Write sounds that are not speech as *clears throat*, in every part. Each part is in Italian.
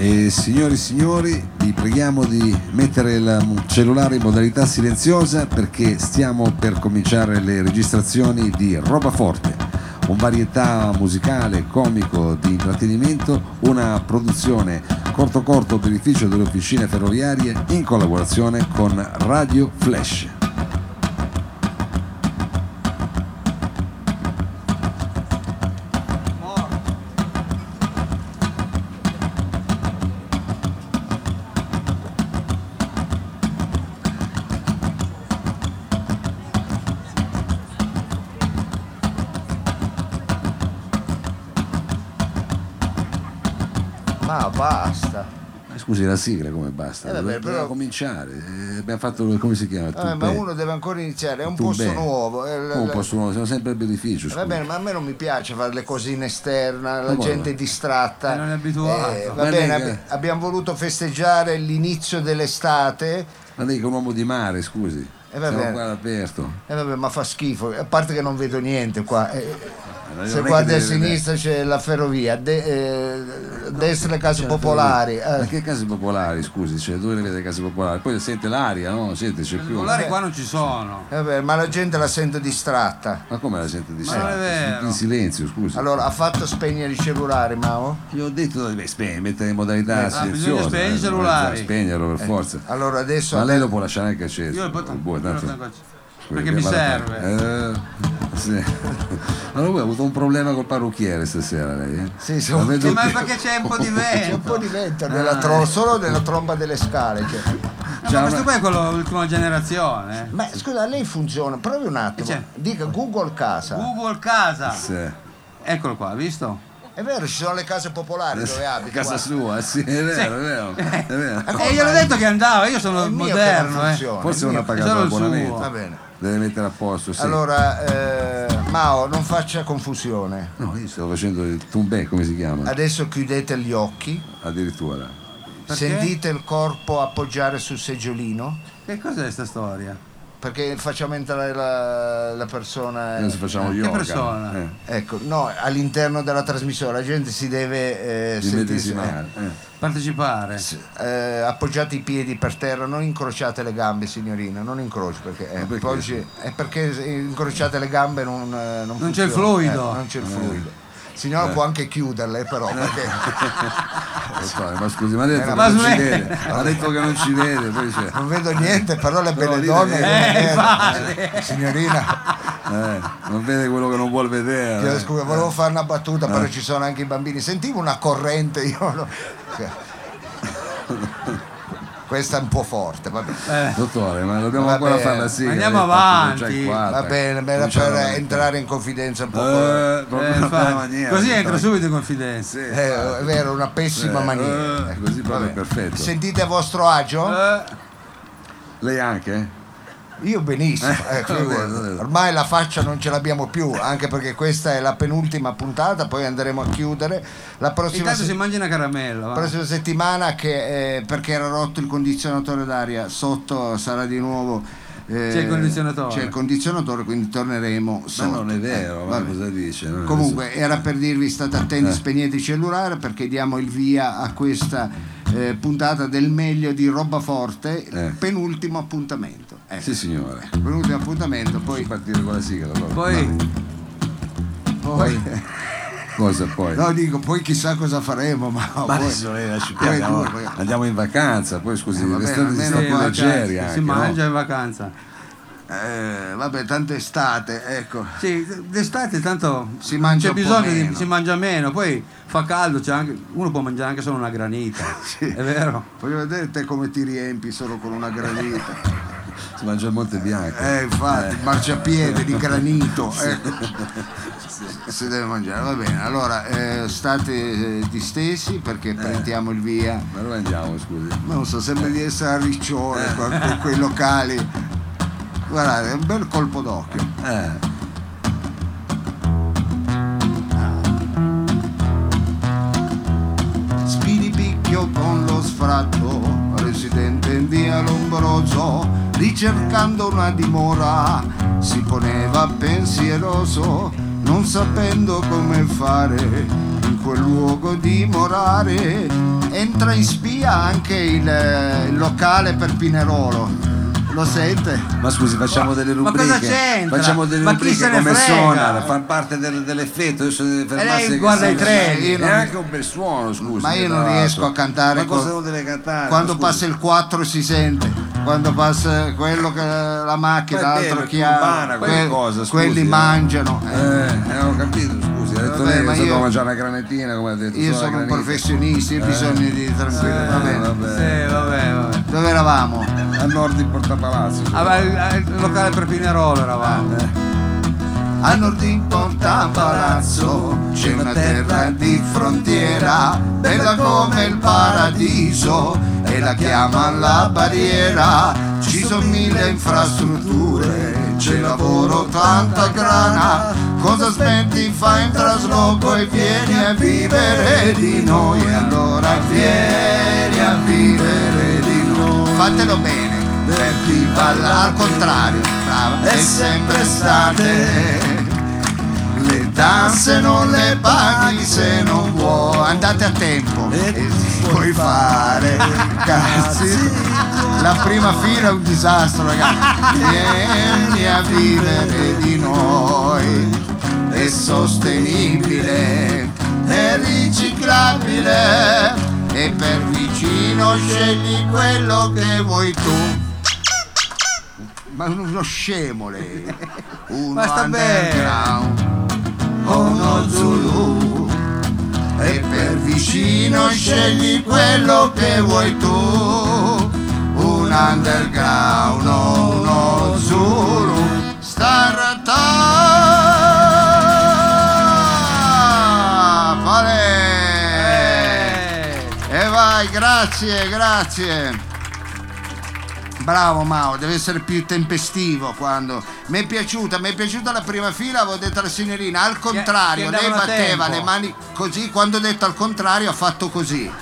E signori e signori, vi preghiamo di mettere il cellulare in modalità silenziosa perché stiamo per cominciare le registrazioni di Roba Forte, un varietà musicale, comico, di intrattenimento, una produzione corto corto beneficio delle officine ferroviarie in collaborazione con Radio Flash. Scusi, la sigla come basta? Eh, vabbè, però- cominciare. Eh, abbiamo fatto come si chiama? Vabbè, ma uno deve ancora iniziare, è un Tupè. posto nuovo. è l- Come un posto nuovo, siamo sempre al beneficio. Va scusi. bene, ma a me non mi piace fare le cosine esterne, la come? gente è distratta. Eh, non è abituato. Eh, va Ma bene, abbi- abbiamo voluto festeggiare l'inizio dell'estate. Ma lei che è un uomo di mare, scusi. Eh, va bene. qua all'aperto. E vabbè, ma fa schifo, a parte che non vedo niente qua. eh, se guardi a sinistra c'è la ferrovia, a, de- eh, a destra le case popolari. Ma eh. che case popolari, scusi? Cioè, dove le vede le case popolari? Poi sente l'aria, no? Sente, c'è più. popolari qua non ci sono. Eh, vabbè, ma la gente la sento distratta. Ma come la sente di Ma non è sempre? vero. In silenzio, scusi. Allora, ha fatto spegnere i cellulari, Mao? Io ho detto di spegne, mettere in modalità Ah, silenziosa. bisogna spegnere i eh, cellulari. Spegnerlo per forza. Allora adesso... Ma lei lo può lasciare anche acceso. Io lo porto- Boh, lo tanto- tengo acceso. Perché mi serve. Eh, sì. *laughs* Allora voi ha avuto un problema col parrucchiere stasera lei? Eh? Sì, sì, Sì, ma che- perché c'è un po' di C'è *laughs* un po' vento. di vento nella tro- solo nella tromba delle scale. cioè. No, ma questo qua è quello l'ultima generazione. Ma scusa, lei funziona, provi un attimo. C'è. Dica Google casa. Google casa. Sì. Eccolo qua, visto? È vero, ci sono le case popolari dove abiti. Casa qua. sua, sì, è vero, è vero. È vero. Eh, E io l'ho mai? detto che andava, io È sono moderno, eh. Forse è non ha pagato l'abbonamento. suo. Va bene. Deve mettere a posto, sì. Allora, eh, Mao, non faccia confusione. No, io stavo facendo il tumbè, come si chiama? Adesso chiudete gli occhi, Addirittura. Perché? sentite il corpo appoggiare sul seggiolino, Che cos'è questa storia? Perché facciamo entrare la, la persona. eh. Adesso facciamo Che yoga. persona? Eh, Ecco, no, all'interno della trasmissione la gente si deve eh, sentirsi- medesimare. eh. Partecipare. eh, appoggiate i piedi per terra, non incrociate le gambe, signorina, non incroci perché, eh, perché? poi- è perché se incrociate le gambe non, eh, non Non c'è il fluido. Eh, non c'è il fluido. Signora può anche chiuderle però perché *laughs* Lo so, ma scusi, ma ha detto Eh, che ma non vede. Ha detto che non ci vede, c'è. non vedo niente, però le Però belle donne. Eh, eh, signorina, Eh, non vede quello che non vuol vedere. eh. scusa, volevo fare una battuta, però ci sono anche i bambini. Sentivo una corrente, io no- *laughs* questa è un po' forte, vabbè. Eh, Dottore, ma dobbiamo Va ancora bene. fare la sigla. Andiamo avanti. Va bene, ma era per entrare in confidenza un po'. Eh, eh. Così entra subito in confidenza. sì, Eh, è vero, una pessima Eh, maniera. eh, così proprio Vabbè. perfetto. Sentite a vostro agio? Eh, Lei anche? Eh? Io benissimo, Eh, ecco, bene. ormai la faccia non ce l'abbiamo più, anche perché questa è la penultima puntata, poi andremo a chiudere. La prossima, intanto se- si mangia una caramella. va. prossima settimana, che, eh, perché era rotto il condizionatore d'aria, sotto sarà di nuovo... eh, C'è il condizionatore. C'è il condizionatore, quindi torneremo Ma sotto. non è vero, Eh, ma cosa dice? No, Comunque era per dirvi state attenti, Eh. spegnete il cellulare perché diamo il via a questa eh, puntata del meglio di Roba Forte, Eh. penultimo appuntamento. Ecco, Sì, signore. penultimo appuntamento, poi, partire con la sigla allora. Poi, poi Cosa poi? no, dico, poi chissà cosa faremo, ma, Ma poi- adesso lei lasci poi andiamo, andiamo in vacanza, poi scusi, Eh, almeno stati qua- leggeri si anche, mangia no? in vacanza. eh, vabbè, tanto estate, ecco. Sì, d'estate tanto Si mangia c'è bisogno di meno. si mangia meno, poi fa caldo, c'è anche, uno può mangiare anche solo una granita. *laughs* È vero? Voglio vedere te come ti riempi solo con una granita. *laughs* Si mangia il Monte Bianco. Eh, infatti, il marciapiede di granito. *laughs* ecco. Si deve mangiare, va bene. Allora, eh, state eh, distesi perché prendiamo il via. Ma dove andiamo, scusi? Non so, sembra di essere a Riccione, con quei locali. Guardate, è un bel colpo d'occhio. Eh, con lo sfratto, residente in via Lombroso, ricercando una dimora, si poneva pensieroso, non sapendo come fare in quel luogo dimorare. entra in spia anche il, eh, il locale per Pinerolo. Lo sente? Ma scusi, facciamo delle Ma rubriche. cosa c'entra? Facciamo delle Ma chi rubriche se ne come frega? suona, fa parte del- dell'effetto. Adesso deve fermarsi. che guarda i treni. È anche un bel suono, scusi. Ma io non riesco a cantare Ma cosa con- deve cantare? Quando Ma passa scusi. il 4 si sente, quando passa quello che la macchina, l'altro cosa, scusi, quelli eh. mangiano. eh. Eh, eh, ho capito, scusi. Ha detto Vabbè, lei ma che io- mangiare una granatina, come ha detto. Io sono un professionista, io ho bisogno di tranquillo. va bene. vabbè. Sì, vabbè, vabbè. Dove eravamo? A nord di Porta Palazzo. Ah, il, il locale per Pinerolo eravamo. A nord di Porta Palazzo c'è una terra di frontiera, bella come il paradiso, e la chiamano la barriera. Ci sono mille infrastrutture, c'è lavoro, tanta grana. Cosa aspetti? Fai un trasloco e vieni a vivere di noi. Allora vieni a vivere di noi. Fatelo bene, per chi balla al contrario, brava, è sempre estate. Le danze non le paghi se non vuoi, andate a tempo e puoi fare cazzi. La prima fila è un disastro, ragazzi. Vieni a vivere di noi, è sostenibile, è riciclabile e per vicino scegli quello che vuoi tu. Ma uno scemo lei, *laughs* uno Ma sta bene. underground, uno Zulu. E per vicino scegli quello che vuoi tu, un underground, uno Zulu, starata, vale. Eh, E vai, grazie, grazie. Bravo Mao, deve essere più tempestivo quando. Mi è piaciuta, mi è piaciuta la prima fila, avevo detto alla signorina, al contrario, lei batteva tempo. le mani così, quando ho detto al contrario ha fatto così.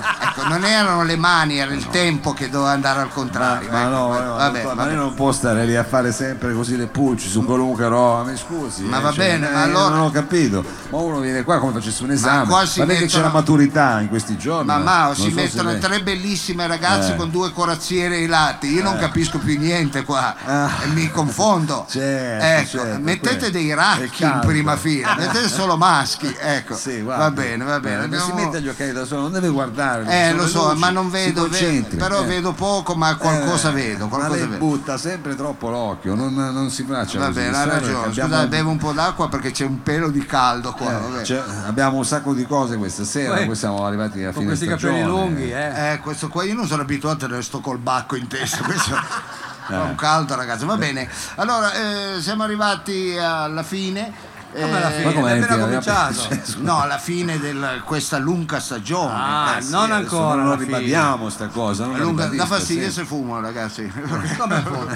Ecco, non erano le mani, era il tempo che doveva andare al Ma, contrario. ma ecco. no, no, vabbè, ma vabbè. lei non può stare lì a fare sempre così le pulci su qualunque roba, mi scusi. Ma eh, va cioè, bene, eh, ma allora- Non ho capito. Ma uno viene qua come facesse un esame. qua si vede che c'è mettono- la maturità in questi giorni. Ma non si so mettono lei- tre bellissime ragazze Eh. con due corazziere ai lati. Io non capisco più niente qua. Ah. E mi confondo. *laughs* Certo, ecco, certo, mettete quello. dei racchi in prima fila, mettete solo maschi. *laughs* Ecco. Sì, va bene, va bene. Eh, Si mette gli occhiali da solo, non deve guardare. Eh, sono lo so, luci, ma non vedo, ve- concentri, però eh. vedo poco, ma qualcosa Eh, vedo. Ma Qualcosa lei vedo. butta sempre troppo l'occhio, non, non si faccia Va così. bene, ha ragione. abbiamo- Scusate, bevo un po' d'acqua perché c'è un pelo di caldo qua. eh, vabbè. c'è- abbiamo un sacco di cose questa sera, Poi- siamo arrivati a con fine questi stagione. capelli lunghi, eh. Eh, questo qua io non sono abituato a sto col bacco in testa, questo *laughs* fa un caldo ragazzi, va bene. Allora, eh, siamo arrivati alla fine. Eh? Ma come fine? cominciato. *laughs* No, alla fine di questa lunga stagione. Ah, Eh, sì, non ancora. non ribadiamo sta cosa. Non la lunga- ribadisca fastidio sempre. se fumo, ragazzi. *laughs* Come fumo?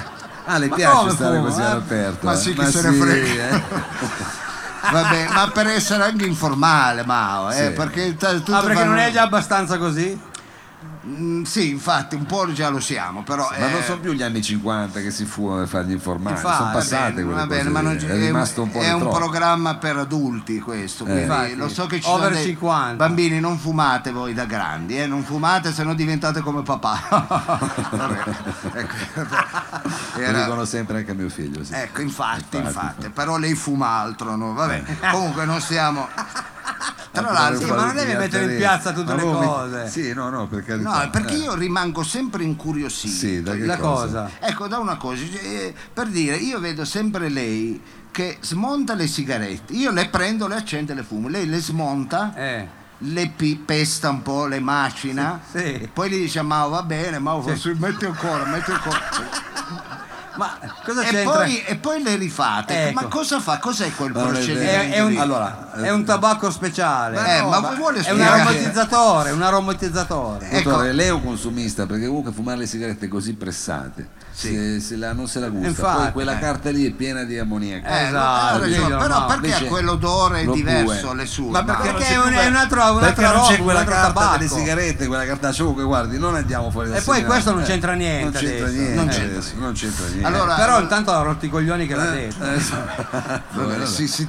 Ah, le Ma piace stare fumo, così eh? all'aperto? Ma eh? sì, chi se ne frega. eh. *laughs* Vabbè, ma per essere anche informale, Mao, eh, Sì. perché tutti Ah, perché fanno- non è già abbastanza così? Mm, sì, infatti, un po' già lo siamo, però. Ma non eh, sono più gli anni 50 che si fu a fare gli informali, Infatti, sono passate bene, quelle bene, cose ma non è rimasto un po' è di un troppo. programma per adulti questo, quindi Infatti, lo so che ci over sono dei 50. bambini, non fumate voi da grandi, eh, non fumate se no diventate come papà. *laughs* Ecco, *laughs* Lo era- dicono sempre anche a mio figlio. Sì. ecco, infatti, Infatti, infatti, però lei fuma altro, no? Vabbè, comunque non stiamo... Tra l'altro... Sì, ma non devi mettere in piazza tutte le cose. Sì, no, no, per carità. No, perché eh. io rimango sempre incuriosito. Sì, da che La cosa. Ecco, da una cosa, eh, per dire, io vedo sempre lei che smonta le sigarette, io le prendo, le accendo e le fumo, lei le smonta, Eh. le pesta un po', le macina, Sì, sì. e poi gli dice ma va bene, ma forse *laughs* metti ancora, metti ancora. *laughs* Ma cosa E c'entra? poi, e poi le rifate. Ecco. Ma cosa fa? Cos'è quel Ma procedimento? È, è un? Allora, è un tabacco speciale. Eh, no, ma, ma- vuole è un aromatizzatore, un aromatizzatore. Ecco. Dottore, lei è un consumista perché comunque fumare le sigarette così pressate se, se la- non se la gusta. Infatti, Poi quella eh. carta lì è piena di ammoniaca. Eh, Esatto, ragione, dillo, però no, perché invece quell'odore è diverso alle sue? Ma perché, Perché è un- è un'altra- un'altra perché non c'è roba, quella carta delle tabacco. sigarette, quella cartaccia comunque guardi, non andiamo fuori da E poi questo non c'entra Non niente c'entra niente, Non c'entra non c'entra niente. Allora- Però intanto ha rotto i coglioni che l'ha Eh, detto. eh, si, si,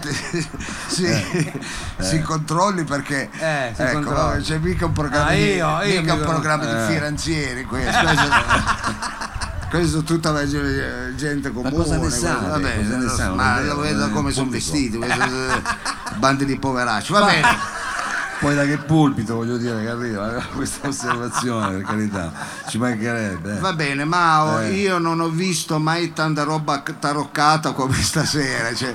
si- si controlli perché Eh, ecco, c'è mica un programma Ah, di, io- io mica mi- un programma eh. di finanzieri questo, *laughs* *laughs* questo, tutta la ge- gente comune cosa ne sa? vabbè, Cosa ne sa? ma lo vedo eh, come sono vestiti eh, *laughs* bandi di poveracci va bene Poi da che pulpito voglio dire che arriva *laughs* questa osservazione, per carità, ci mancherebbe. eh. Va bene, ma Eh. io non ho visto mai tanta roba taroccata come *laughs* stasera. Cioè,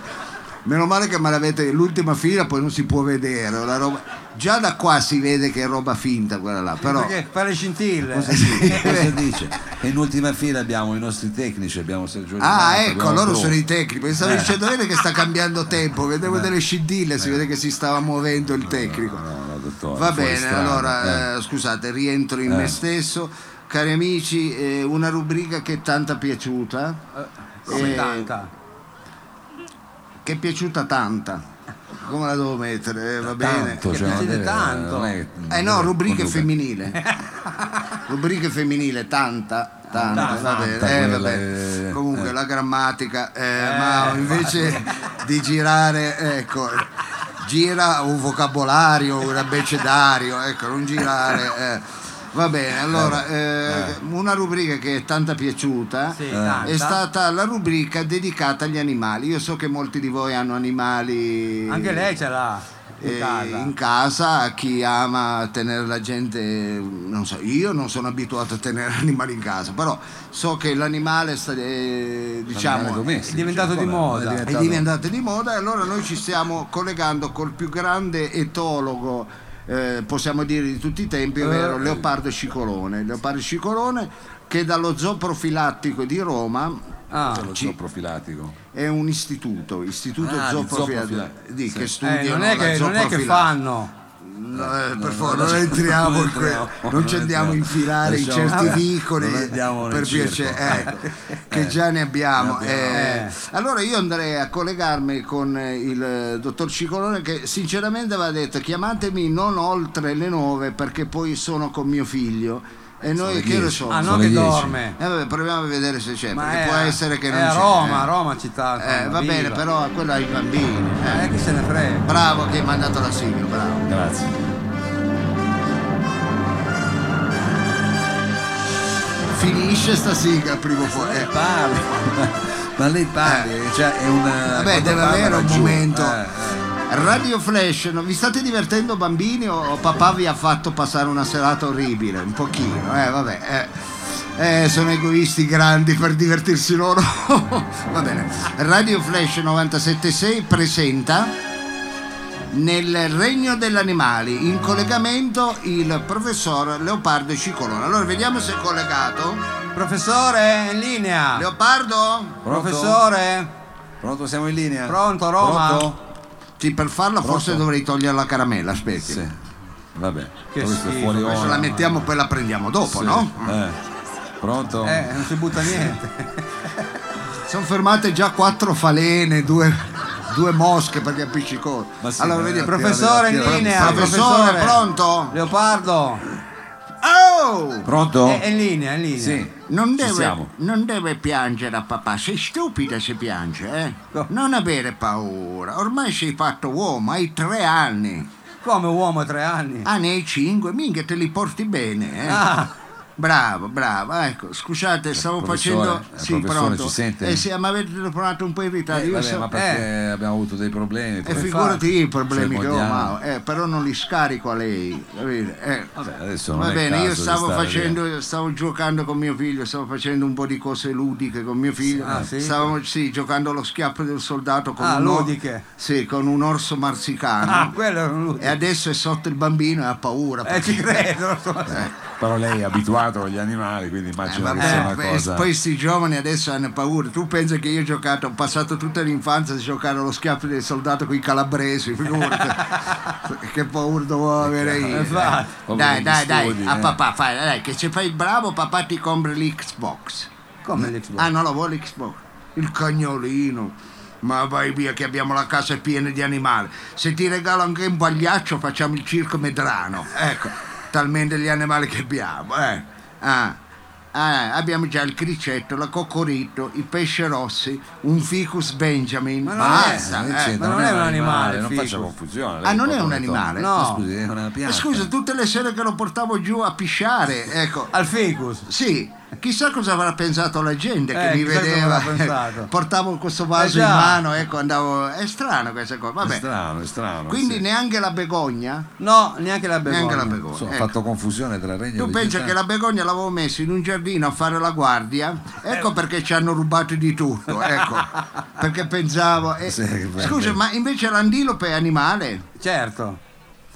meno male che me l'avete l'ultima fila, poi non si può vedere. una roba- Già da qua si vede che è roba finta quella là, però. Perché fa le scintille. Cosa dice? *laughs* Cosa dice? E in ultima fila abbiamo i nostri tecnici, abbiamo Sergio Ah, Rimato, ecco, loro sono i tecnici. Stavo dicendo vede che sta cambiando tempo, vedevo delle scintille, si vede che si stava muovendo il tecnico. No, no, dottore, Va bene, strada, allora eh. eh, scusate, rientro in Eh. me stesso. Cari amici, eh, una rubrica che è tanta piaciuta. Come Eh, tanta. Che è piaciuta tanta. Come la devo mettere? Eh, va bene. Tanto, cioè, non piace deve- tanto. è Eh no, rubriche conduca. femminile. *laughs* rubriche femminile, tanta, tanta, Tanta, va bene. tanta Eh, vabbè. eh, Comunque eh. la grammatica, eh, ma invece di girare, ecco, gira un vocabolario, un *laughs* abbecedario, ecco, non girare. Eh. Va bene, allora, eh, una rubrica che è tanta piaciuta Sì, tanta. è stata la rubrica dedicata agli animali. Io so che molti di voi hanno animali Anche lei ce l'ha in eh, casa. in casa, chi ama tenere la gente, non so, io non sono abituato a tenere *laughs* animali in casa, però so che l'animale sta, eh, diciamo, domestico, è diventato cioè, di moda. è diventato di moda e allora noi ci stiamo collegando col più grande etologo, eh, possiamo dire di tutti i tempi, ovvero Eh. Leopardo Scicolone. Leopardo Scicolone che dallo zoo profilattico di Roma Ah. Lo zoo profilatico. è un istituto, istituto Ah, zooprofilattico, zooprofilattico. di- Sì. che Eh, studiano non è la che, non è che fanno. No, eh, per favore, no, non no, entriamo non in que- entriamo, non ci non andiamo a infilare in certi vicoli non per piacere, ecco, che Eh. già ne abbiamo. Eh. Eh. Allora io andrei a collegarmi con eh, il eh, dottor Cicolone che sinceramente aveva detto chiamatemi non oltre le nove perché poi sono con mio figlio e noi che ore 10. sono? Ah, le che 10. dorme. Eh, vabbè, proviamo a vedere se c'è, Ma perché è può essere che è non a c'è. Roma, eh. Roma città. Eh, va bene, viva. però quello ai bambini. eh. Eh, chi se ne frega. Bravo che hai mandato la sigla, bravo. Grazie. Finisce sta sigla prima o poi. eh. Parli. *laughs* Ma lei parli, cioè è una. Vabbè, deve avere un giù. momento. Radio Flash, no? vi state divertendo bambini o papà vi ha fatto passare una serata orribile? Un pochino, eh, vabbè. Eh, eh, sono egoisti grandi per divertirsi loro. *laughs* Va bene. Radio Flash 976 presenta Nel regno degli animali, in collegamento il professor Leopardo Cicolone. Allora vediamo se è collegato. Professore, in linea. Leopardo? Pronto? Professore, Pronto, siamo in linea? Pronto, Roma? Pronto? Sì, per farla forse Pronto? dovrei togliere la caramella, aspetti. Sì. Vabbè. Che questo schifo, fuori ora. la mettiamo poi la prendiamo dopo, Sì. no? Eh. Pronto? eh, non si butta niente. *laughs* Sono fermate già quattro falene, due, due mosche perché appiccicoso. Sì, allora ma vedi, Professore in linea. professore, pronto? Leopardo, Oh! Pronto? è, è in linea, è in linea. Sì. Non deve, non deve piangere a papà, sei stupida se piange, eh? No. Non avere paura, ormai sei fatto uomo, hai tre anni. Come uomo tre anni. Ah, ne hai cinque, minchia te li porti bene, eh? Ah. Bravo, bravo, ecco, scusate, stavo professore, facendo... eh, Sì, pronto. ci sente? Eh sì, ma avete telefonato un po' in ritardo. Eh, vabbè, so- ma perché abbiamo avuto dei problemi. E poi- figurati i problemi che ho, ma, eh, però non li scarico a lei. Eh. Vabbè, adesso non Va bene, io stavo facendo, stavo giocando con mio figlio, stavo facendo un po' di cose ludiche con mio figlio. Ah, sì? Stavamo sì, giocando allo schiaffo del soldato con, Ah, un, ludiche. sì, con un orso marsicano. Ah, quello è un E adesso è sotto il bambino e ha paura. Eh, ci perché- credo. Però lei è abituato agli animali, quindi Eh, immagino vabbè, che sia una poi- cosa. poi sti giovani adesso hanno paura. Tu pensi che io ho giocato, ho passato tutta l'infanzia a giocare allo schiaffo del soldato con i calabresi, *laughs* che paura dovevo avere io. Come Dai, dai, dai, studi, a eh. papà, fai, dai, che se fai il bravo papà ti compra l'Xbox. Come l'Xbox? Ah, non la vuole Xbox? Il cagnolino. Ma vai via che abbiamo la casa piena di animali. Se ti regalo anche un pagliaccio facciamo il circo medrano. Ecco, talmente gli animali che abbiamo, eh. Ah. Ah, abbiamo già il cricetto, la coccorito, i pesce rossi, un ficus benjamin. Ma non è- Basta, eh, eh. c'entra, ma non è un animale, non figo. faccia confusione. Ah, non è un animale? No. Scusi, è una pianta. Eh, Scusa, tutte le sere che lo portavo giù a pisciare, ecco. Al ficus. Sì, chissà cosa avrà pensato la gente che Eh, mi vedeva. *laughs* Portavo questo vaso Eh, in mano, ecco, andavo. È strano questa cosa. È Vabbè. strano, è strano. Quindi sì. neanche la begogna? No, neanche la bevono. Neanche la begogna. Insomma, ecco. ho fatto confusione tra regno Tu e pensi che la begogna l'avevo messo in un giardino a fare la guardia? Ecco perché ci hanno rubato di tutto, ecco. *laughs* Perché pensavo. eh, Sì, scusa, ma invece l'antilope è animale? Certo.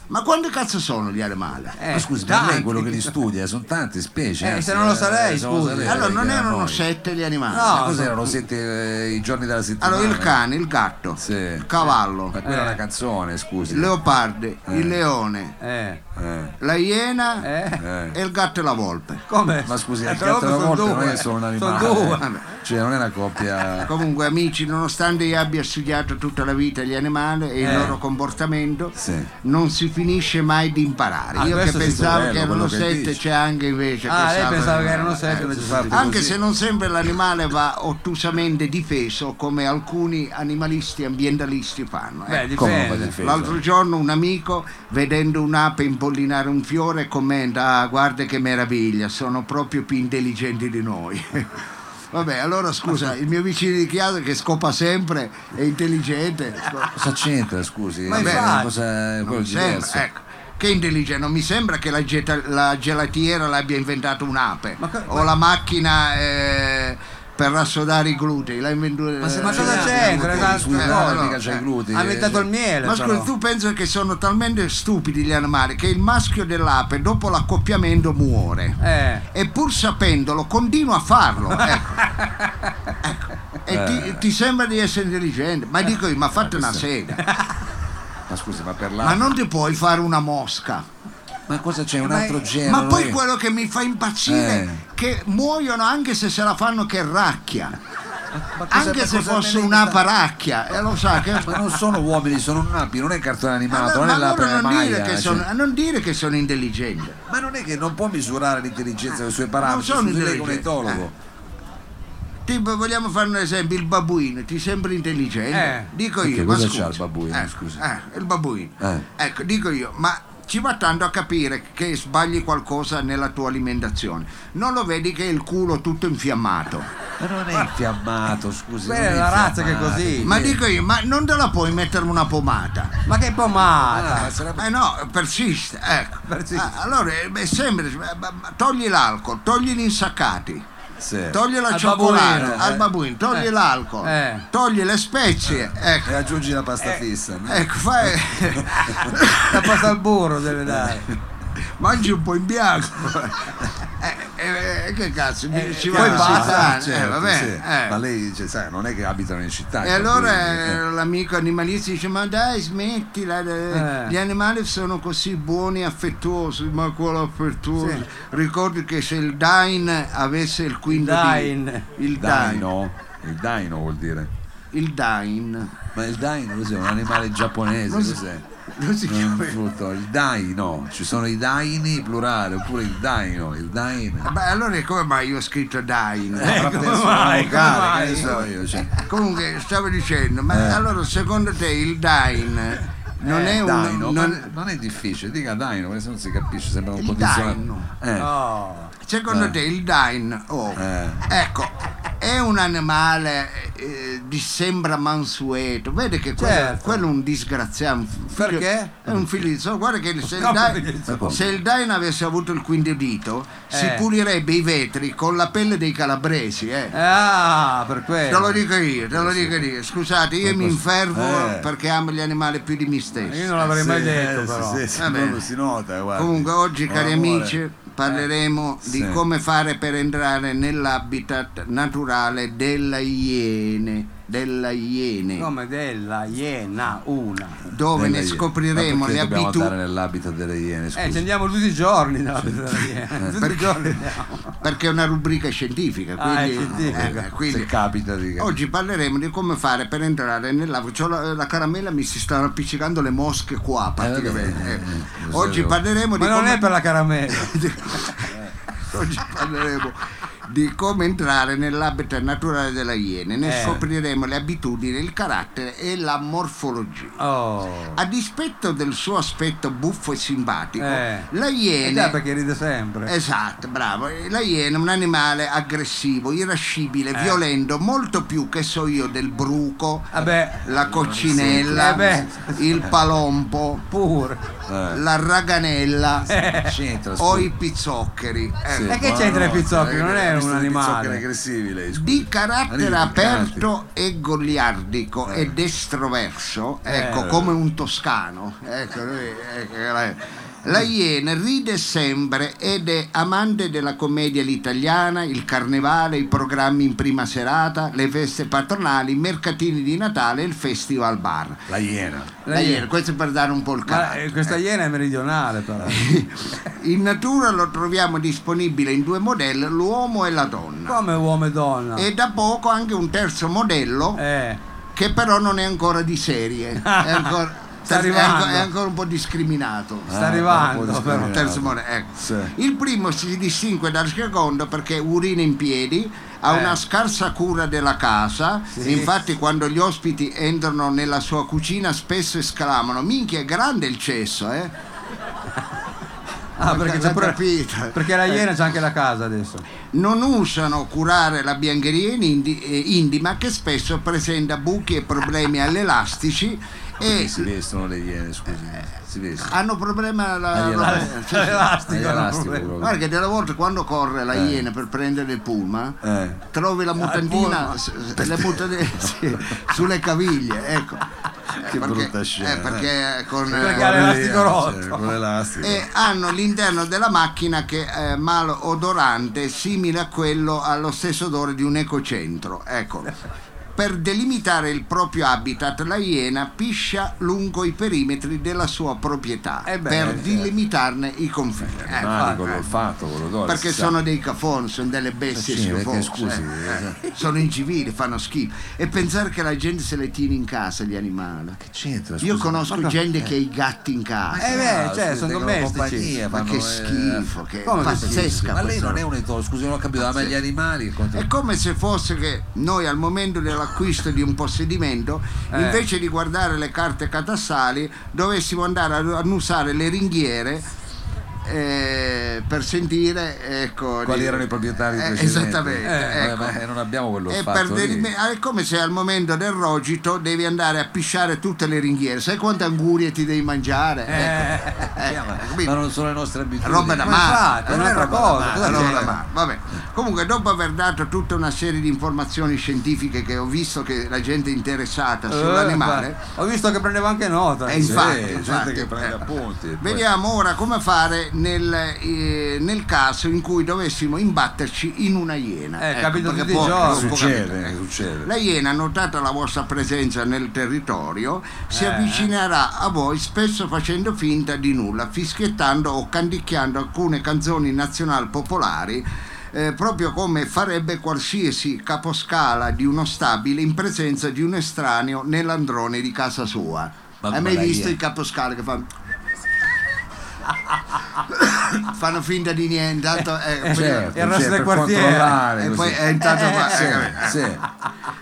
Ma quante cazzo sono gli animali? Eh, Ma scusi, ma lei tanti. quello che li studia, sono tante specie. Eh, anzi, se non lo sa lei, se non lo scusi. sa lei, Allora, non perché erano noi- sette gli animali? No. Ma cos'erano sette eh, i giorni della settimana? Allora, il cane, il gatto, Sì. il cavallo, Ma quella è Eh. una canzone, scusi. il leopardo, Eh. il leone, Eh. Eh, la iena Eh. eh. e il gatto e la volpe. Come? Ma scusi, Eh, il gatto e la volpe non è sono un animale. Sono due. Vabbè. Cioè, non è una coppia. Comunque, amici, nonostante io abbia studiato tutta la vita gli animali e il Eh. loro comportamento, Sì. non si finisce mai di imparare. Ah, io che pensavo che erano sette, c'è anche invece. Ah, lei sa- pensava che erano sette, Eh, invece due. Anche così. se non sempre l'animale va ottusamente difeso come alcuni animalisti ambientalisti fanno. Beh, ecco. Come? L'altro giorno un amico, vedendo un'ape impollinare un fiore, commenta: Ah, guarda che meraviglia, sono proprio più intelligenti di noi. *laughs* Vabbè, allora scusa, il mio vicino di casa che scopa sempre è intelligente. Cosa c'entra, scusi? Ma Vabbè, cosa Non quello sembra, ecco. Che intelligente, non mi sembra che la, geta- la gelatiera l'abbia inventato un'ape Ma o ma- la macchina eh, per rassodare i glutei. L'ha inventato. Ma se- eh, ma cosa eh, c'entra? eh, Esatto, eh, no, mica c'è eh. i glutei. Ha inventato il miele. Ma scusa, tu pensi che sono talmente stupidi gli animali che il maschio dell'ape dopo l'accoppiamento muore. Eh. E pur sapendolo continua a farlo. *laughs* Ecco. Ecco. E ti, ti sembra di essere intelligente, ma dico io, ma fate una sega. *laughs* Ma scusi, ma per la. Ma non ti puoi fare una mosca. Ma cosa c'è? Un altro genere? Ma poi è- quello che mi fa impazzire Eh. che muoiono anche se se la fanno che racchia. Cosa- Anche se fosse me ne- un'apa racchia, e lo sa che. Ma non sono uomini, sono napi, non è cartone animato, Ma non è l'ape non, dire che cioè. sono, non dire che sono intelligente. Ma non è che non può misurare l'intelligenza dei suoi parametri, Non sono scusi, lei è un etologo. Tipo, vogliamo fare un esempio, il babbuino, ti sembra intelligente? Eh. Dico Perché io, ma cosa scusa. c'ha il Eh, eh, il babbuino. Eh. Ecco, dico io, ma ci va tanto a capire che sbagli qualcosa nella tua alimentazione. Non lo vedi che il culo tutto infiammato? Ma non è infiammato, scusi. Beh, è la razza che è così. Ma dico io, ma non te la puoi mettere una pomata? Ma che pomata! Ah, Eh no, persiste, ecco. Persiste. Ah, allora è è ma- ma- ma togli l'alcol, togli gli insaccati. Sì. Togli la Al cioccolata al eh. babuino, togli Eh. l'alcol, Eh. togli le spezie, ecco. E aggiungi la pasta Eh. fissa. Ecco, fai. *laughs* *laughs* La pasta al burro deve dare. Mangi un po' in bianco. *laughs* Eh, eh, che cazzo, Eh, ci poi va basta, eh, certo, va bene, sì. eh. Ma lei dice, sai, non è che abitano in città. E allora eh, l'amico animalista dice: Ma dai, smettila, gli animali sono così buoni e affettuosi. Ma quello affettuoso. Sì. Ricordi che se il Dain avesse il quinto Dain. di. Il Dain. Dino. Il dino vuol dire. Il Dain. Ma il dino cos'è? Un animale giapponese, cos'è? Non si chiama. frutto, il dino, ci sono i daini plurale, oppure il dino, il dino. Beh, allora come mai io ho scritto Dain? Avrà come mai, vocale, come so io, cioè. Comunque, stavo dicendo, ma Eh. allora secondo te il Dain non Eh, è un. Dino, non- ma non è difficile, dica dino, perché se non si capisce, sembra un Il condizionato. dino. Eh, Oh. Secondo Eh. te il Dain, oh, Eh. ecco, è un animale eh, di sembra mansueto, vede che quello, Certo. quello è un disgraziato. un figlio- Perché? È un figlio di so, guarda che se il, Dain, se il Dain avesse avuto il quinto dito, si Eh. pulirebbe i vetri con la pelle dei calabresi, eh. Ah, per Te quello. lo dico io, te lo dico io. Scusate, io mi infervo Eh. perché amo gli animali più di me Io stesso. non l'avrei mai Sì, detto, eh, però. sì, sì, si nota, guarda. Comunque oggi, cari amore. amici, parleremo di Sì. come fare per entrare nell'habitat naturale della iene. Della Iene, Come della Iena, una. dove Della ne Iene. scopriremo Ma perché le dobbiamo abitudini. andare nell'habitat delle iene, Eh, scusi. ci andiamo tutti i giorni nella della Iena. *laughs* Tutti i giorni. Perché è una rubrica scientifica, Ah, è quindi, scientifica. eh, quindi- Se capita di... oggi parleremo di come fare per entrare nella c'ho la, la caramella mi si stanno appiccicando le mosche qua praticamente. vabbè, eh. eh, Oggi parleremo di Ma non come è per la caramella. *laughs* *laughs* oggi parleremo di come entrare nell'habitat naturale della iene, ne Eh. scopriremo le abitudini, il carattere e la morfologia. Oh. A dispetto del suo aspetto buffo e simpatico, Eh. la Eh iene già, perché ride sempre. Esatto, bravo. La iena è un animale aggressivo, irascibile, Eh. violento, molto più che so io del bruco, Vabbè, la coccinella, Eh beh. il palompo, pure. Eh. la raganella C'entra, o i pizzoccheri. Eh, Sì, E che c'entra no, i pizzoccheri? eh, Non è un animale. aggressivi lei, scusi. Di carattere Arrivi aperto e goliardico ed estroverso, ecco, Eh. come un toscano. Ecco, lui, ecco, la- Iena ride sempre ed è amante della commedia all'italiana, il carnevale, i programmi in prima serata, le feste patronali, i mercatini di Natale e il festival bar. La iena. La La Iena, Iena. questo è per dare un po' il Ma carattere. eh, questa Iena è meridionale però. *laughs* In natura lo troviamo disponibile in due modelli, l'uomo e la donna. Come uomo e donna. E da poco anche un terzo modello Eh. che però non è ancora di serie, è ancora, Sta arrivando. è ancora un po' discriminato. Sta Ah, arrivando, un po' però. Il terzo modello, ecco. Sì. Il primo si distingue dal secondo perché urina in piedi, ha Eh. una scarsa cura della casa, Sì. infatti quando gli ospiti entrano nella sua cucina spesso esclamano minchia è grande il cesso, eh? *laughs* Ah, perché, c'è pure- perché la Iena c'è anche la casa adesso. Non usano curare la biancheria in indi- eh, indima che spesso presenta buchi e problemi all'elastici Perché e si vestono le iene, scusi. Si vestono. hanno problema. L'elastico, problema. proprio. Guarda che delle volte quando corre la Eh. iena per prendere il pullman Eh. trovi la mutandina le mutandine *laughs* sì, sulle caviglie ecco Che perché, brutta scena, eh, perché con Perché eh, l'elastico rotto. Con l'elastico. e hanno l'interno della macchina che è malodorante simile a quello allo stesso odore di un ecocentro ecco per delimitare il proprio habitat la iena piscia lungo i perimetri della sua proprietà Eh beh, per eh. delimitarne i confini Ecco, Mani con eh. l'olfatto, con l'odore. perché sa. sono dei cafoni, sono delle bestie Sì, perché, scusi, eh, eh. Sono incivili, fanno schifo. E pensare che la gente se le tiene in casa gli animali. Che c'entra? Io scusi? conosco ma- gente che ha i gatti in casa. Eh beh, cioè, scusi, sono domestici. ma che eh, schifo, che Come pazzesca Ma lei non è un etolo, scusi, non ho capito, ama gli animali. È come se fosse che noi al momento dell'acquisto di un possedimento, Eh. invece di guardare le carte catastali, dovessimo andare a annusare le ringhiere eh, per sentire ecco, Quali di- erano i proprietari Eh. Esattamente. Eh, ecco. ma non abbiamo quello E lì. delime- è come se al momento del rogito devi andare a pisciare tutte le ringhiere. Sai quante angurie ti devi mangiare? Ecco. Eh, Eh, ma, capito? ma non sono le nostre abitudini. roba da Ma mare. infatti, è Eh, un'altra cosa, cosa roba da. Comunque, dopo aver dato tutta una serie di informazioni scientifiche che ho visto che la gente è interessata sull'animale, Eh, Ho visto che prendeva anche nota. Eh, infatti, gente infatti, che prende eh. appunti. Vediamo ora come fare nel, eh, nel caso in cui dovessimo imbatterci in una iena. Eh, perché tutti i può- può Succede, capitare, eh. succede. La iena, notata la vostra presenza nel territorio, si Eh. avvicinerà a voi spesso facendo finta di nulla, fischiettando o canticchiando alcune canzoni nazionali popolari. eh, proprio come farebbe qualsiasi caposcala di uno stabile in presenza di un estraneo nell'androne di casa sua. Ma Hai mai visto iena? i caposcale che fanno *laughs* fanno finta di niente tanto, eh, Eh, certo, il resto del quartiere. e così. poi è intanto qua, Sì, eh, sì.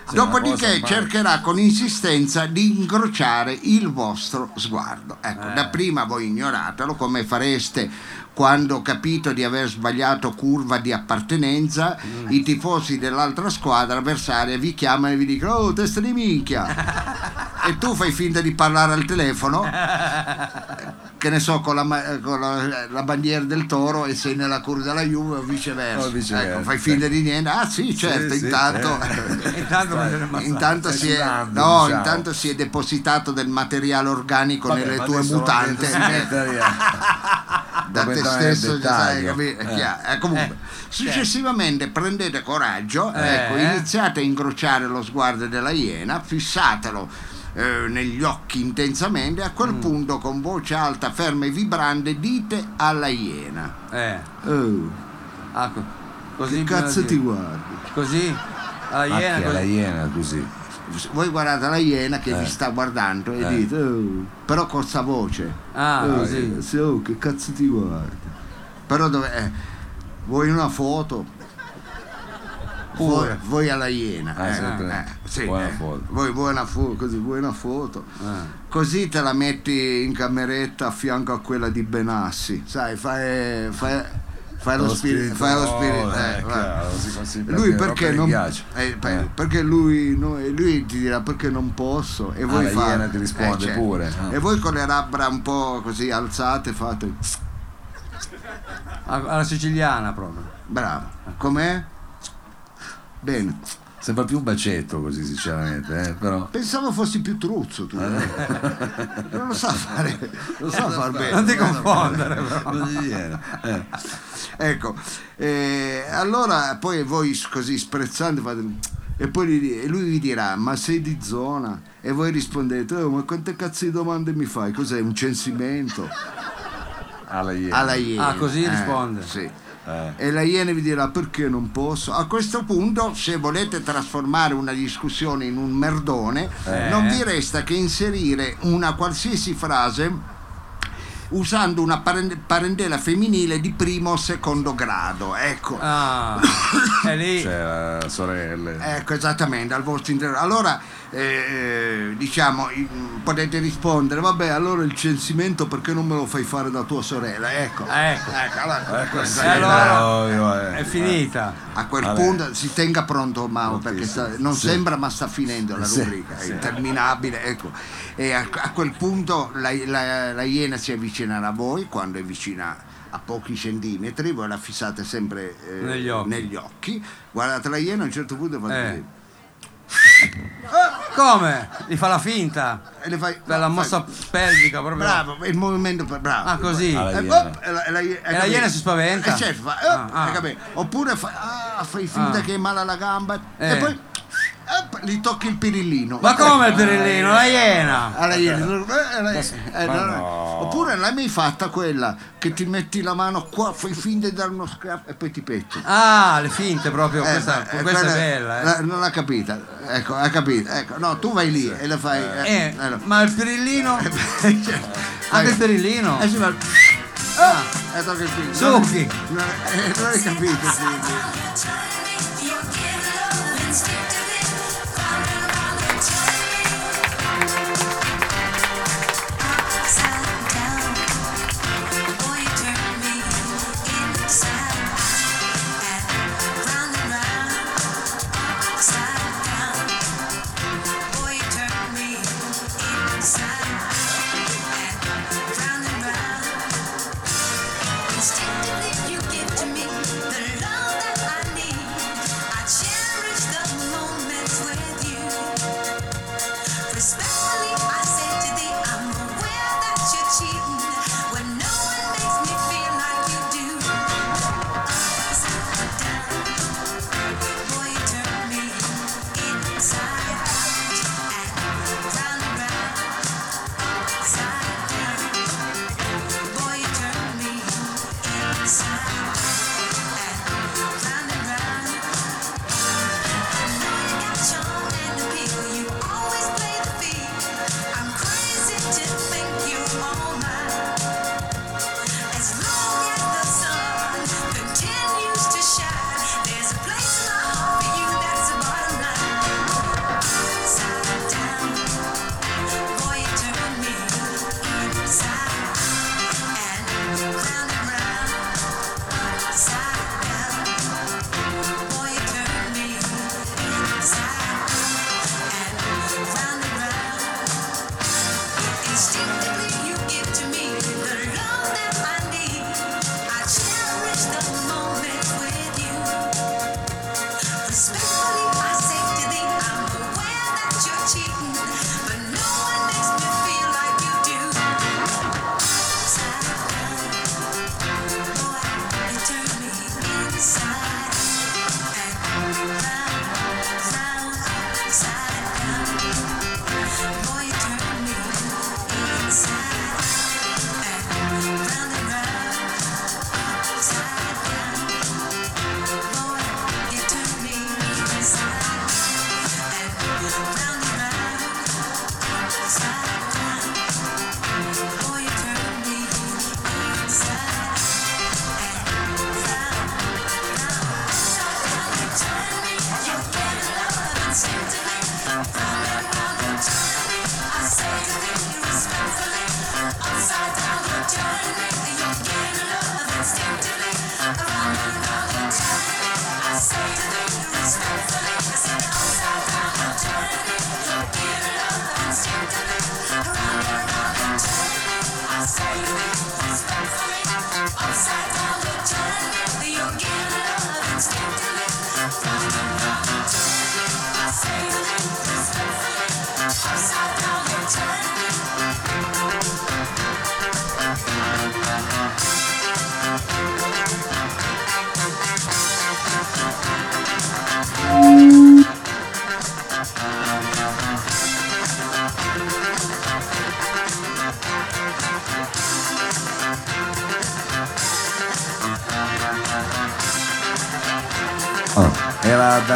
Sì, Dopodiché cercherà con insistenza di incrociare il vostro sguardo. Ecco, Eh. dapprima voi ignoratelo come fareste quando capito di aver sbagliato curva di appartenenza, Mm. i tifosi dell'altra squadra avversaria vi chiamano e vi dicono "Oh, testa di minchia". *laughs* e tu fai finta di parlare al telefono *laughs* che ne so con la, ma- con la- la bandiera del toro e sei nella curva della Juve o viceversa, O viceversa. Ecco, fai finta di niente ah sì certo sì, intanto certo. *laughs* Intanto il massaggio. intanto Stai si, è, no, diciamo. intanto si è depositato del materiale organico Vabbè, nelle tue mutante *laughs* da te stesso, già sai, Eh. Eh, comunque, Eh. successivamente prendete coraggio, Eh. ecco, iniziate a incrociare lo sguardo della iena, fissatelo eh, negli occhi intensamente, a quel Mm. punto con voce alta, ferma e vibrante dite alla iena. Eh. Oh, Ah, co- così che cazzo ti dire. guardi? Così? Alla iena, così. la iena così. Voi guardate la iena che Eh. vi sta guardando e Eh. dite, oh, però con sta voce. Ah, Oh, così. sì, oh, che cazzo ti guardi? Però dove... eh, vuoi una foto? Voi, voi alla iena. Ah, eh, eh, sì, Vuoi una eh. foto. Voi foto, così vuoi una foto. Ah. Così te la metti in cameretta a fianco a quella di Benassi. Sai, fai, fai, fai lo, spirito. Fai lo spirito. eh, eh, vai. chiaro, lui perché non eh, Eh. perché lui, no, lui ti dirà perché non posso e voi la fate iena ti risponde certo. pure. Ah. e voi con le labbra un po' così alzate fate Ah, Alla siciliana proprio. bravo com'è? Bene Sembra più un bacetto così sinceramente, eh, però. pensavo fossi più truzzo tu non lo sa fare lo sa far bene Non ti confondere però. Eh. ecco eh, allora poi voi così sprezzante fate e poi lui vi dirà ma sei di zona e voi rispondete oh, ma quante cazzo di domande mi fai cos'è un censimento Alla iena. alla iena Ah, così Eh, risponde. sì. Eh. e la iena vi dirà perché non posso a questo punto se volete trasformare una discussione in un merdone Eh. non vi resta che inserire una qualsiasi frase usando una paren- parentela femminile di primo o secondo grado ecco Ah, è lì. *coughs* C'era sorelle. Ecco, esattamente, al vostro interno. Allora, eh, diciamo, i- potete rispondere, vabbè, allora il censimento perché non me lo fai fare da tua sorella? Ecco. Ecco. allora, questo E è- allora eh. è finita. a quel Vabbè. punto si tenga pronto Mao perché sta- non Sì. sembra ma sta finendo la Sì, rubrica, è sì. interminabile. Ecco. E a, a quel punto la, la- la iena si avvicinerà a voi quando è vicina a pochi centimetri, voi la fissate sempre eh, Negli occhi. negli occhi. Guardate la iena a un certo punto fate Eh. Come? Gli fa la finta. e le fai Per la fai- mossa pelvica proprio. Bravo, il movimento bravo. Ah, così. Ah, la E, e la, e iena si spaventa? E certo, fa, Ah, op, ah. capito? Oppure fa, ah, fai finta Ah. che è male alla gamba Eh. e poi gli tocchi il pirillino. Ma come il perellino? La iena. Alla iena. Eh, eh. Oppure l'hai mai fatta quella che ti metti la mano qua, fai finta di dare uno schiaffo e poi ti petti. Ah, le finte proprio. Eh, Questa, eh, questa è bella. Eh. la- non l'ha capita. Ecco, ha capito. Ecco, no, tu vai lì e la fai. Eh, no. ma il perillino? Anche *laughs* il perillino? Eh sì, ma... Ah, figlio. Succhi. Non, non hai capito, sì.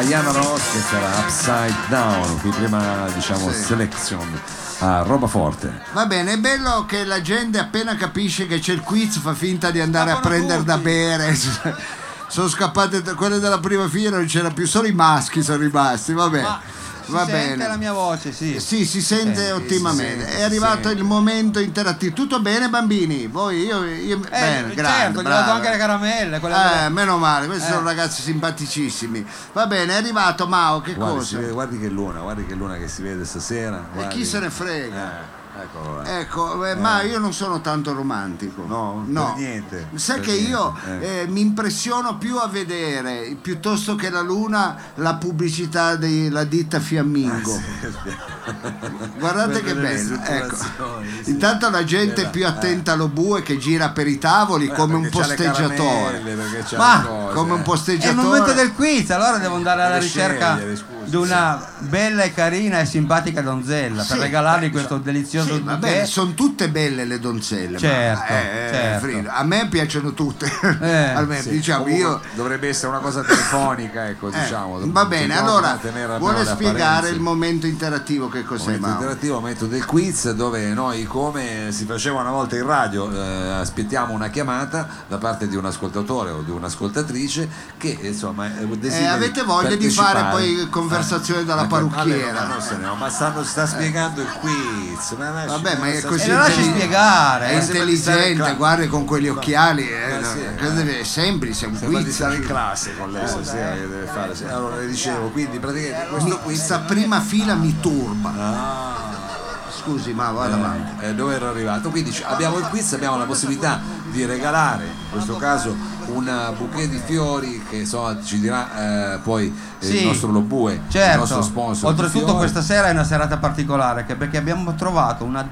Diana Ross, questa era Upside Down, qui prima diciamo Sì. selection a roba forte. Va bene, è bello che la gente appena capisce che c'è il quiz fa finta di andare a Scappano prendere da tutti. bere. *laughs* Sono scappate quelle della prima fila, non c'era più, solo i maschi sono rimasti, va bene. Ma si Va sente bene. la mia voce, sì. Sì, si sente Senti, ottimamente. si sente, è arrivato sente. il momento interattivo. Tutto bene, bambini? Voi, io, io Eh, bene, certo, grande. gli ho dato anche le caramelle. Eh, delle- meno male, questi Eh. sono ragazzi simpaticissimi. Va bene, è arrivato Mao, che Guardi, si cosa? vede- guardi che luna, guardi che luna che si vede stasera. E guardi. chi se ne frega? Eh, eccolo là. Ecco, eh, ma io non sono tanto romantico. No, no. per niente, Sai per che io niente, eh, mi impressiono più a vedere, piuttosto che la luna, la pubblicità della ditta Fiammingo. Guardate che bello. Ecco. sì. Intanto la gente è più attenta allo bue che gira per i tavoli Eh, come un posteggiatore. Ma, cose, Come un eh. È il posteggiatore. momento del quiz, allora devo andare alla ricerca scegliere, di una bella e carina e simpatica donzella per Sì. regalargli questo delizioso Sì, va bouquet. bene, sono tutte belle le donzelle. ma- Certo, eh, eh, certo. A me piacciono tutte. Eh, *laughs* Almeno, Sì, diciamo, io dovrebbe essere una cosa telefonica, ecco, Eh, diciamo. va bene, Cerchiamo allora vuole le spiegare apparenze. il momento interattivo che cos'è momento Mao? interattivo, momento del quiz dove noi come si faceva una volta in radio eh, aspettiamo una chiamata da parte di un ascoltatore o di un'ascoltatrice che insomma eh, desideri avete voglia di fare poi conversazione dalla Eh, parrucchiera? ma se ne va, ma stanno- sta spiegando il quiz ma lasci- Vabbè, ma è così lasci spiegare. È eh. intelligente, guarda con quegli occhiali, eh, Eh, sì, eh. deve- è semplice, è un Sembra di quiz. stare in classe con lei stasera che deve fare. Allora le dicevo, quindi praticamente questo Mi- quiz Questa prima fila mi turba. Ah. Scusi, ma vada avanti. eh, dove ero arrivato. Quindi abbiamo il quiz, abbiamo la possibilità di regalare, in questo caso, un eh, bouquet di fiori che insomma, ci dirà eh, poi eh, Sì, il nostro Lobue, il Certo, nostro sponsor. oltretutto questa sera è una serata particolare che- perché abbiamo trovato una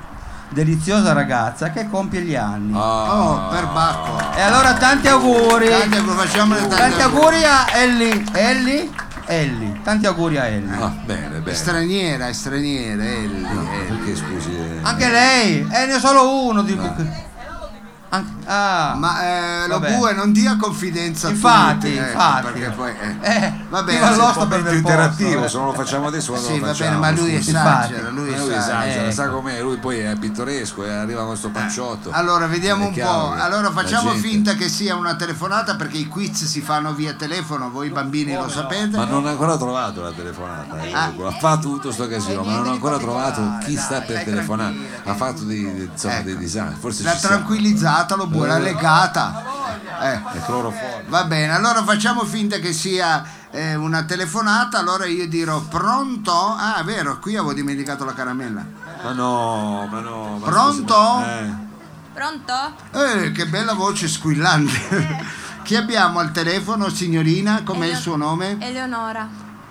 deliziosa ragazza che compie gli anni. Ah, Oh, per Bacco. E allora tanti auguri! Tanti auguri, tanti Tanti auguri. auguri a Ellie. Ellie? Ellie. Tanti auguri a Ellie. ah, bene, È bene. straniera, è straniera, Ellie, Ellie. Perché scusi? eh, Anche lei, e ne ho solo uno di bouquet. Anche- ah. Ma eh, lo bue non dia confidenza a Infatti, tutti, infatti. perché poi eh. Eh, Va bene, l'osto un per momento del interattivo, posto, eh. se non lo facciamo adesso quando Sì, lo va facciamo? bene, ma lui esagera, lui Eh, lui esagera. Eh. sa com'è, lui poi è pittoresco e arriva con questo panciotto. Allora, vediamo È un po'. Allora, facciamo finta che sia una telefonata perché i quiz si fanno via telefono, voi bambini lo sapete. Ma non ho ancora trovato la telefonata. eh, Ah. Ha fatto tutto sto casino, ma non ho ancora trovato chi sta per telefonare. Ha fatto dei, insomma, Ecco. dei disastri. Forse L'ha ci sta. tranquillizzata, lo buona legata. Eh. È. Va bene, allora facciamo finta che sia eh, una telefonata, allora io dirò pronto? Ah, vero, qui avevo dimenticato la caramella. Ma no, ma no. ma Pronto? eh. Pronto? Eh, che bella voce squillante. Chi abbiamo al telefono, signorina? Com'è il Eleo- suo nome? Eleonora.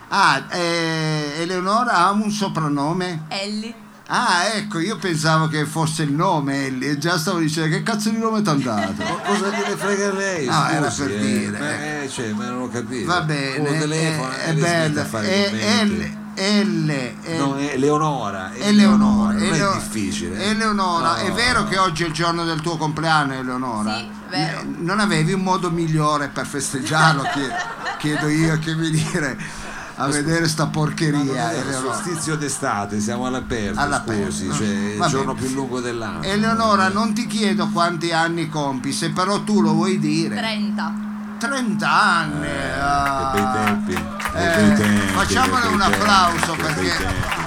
Ah, eh, Eleonora ha un soprannome? Ellie. Ah, ecco, io pensavo che fosse il nome, Ellie, e già stavo dicendo che cazzo di nome ti hanno dato? Ma cosa gliene frega lei? No, era scusi, per eh, dire, Ma, eh. eh, cioè, ma non ho capito. Va bene, Uno telefona è, e è è commenti. L, L, L, No, è Leonora. È Eleonora, Non Eleo- è difficile. eh. Eleonora, è No. vero che oggi è il giorno del tuo compleanno, Eleonora? Sì, vero. Eh, Non avevi un modo migliore per festeggiarlo, *laughs* chie- chiedo io che mi dire a vedere sta porcheria, Il Eleonora. solstizio d'estate, siamo all'aperto, All'aperto. scusi, cioè il giorno più lungo dell'anno. Eleonora, non ti chiedo quanti anni compi, se però tu lo vuoi dire. 30. 30 anni. Che ah. bei tempi. che Eh, bei tempi, facciamole che bei un tempi, applauso perché- tempi.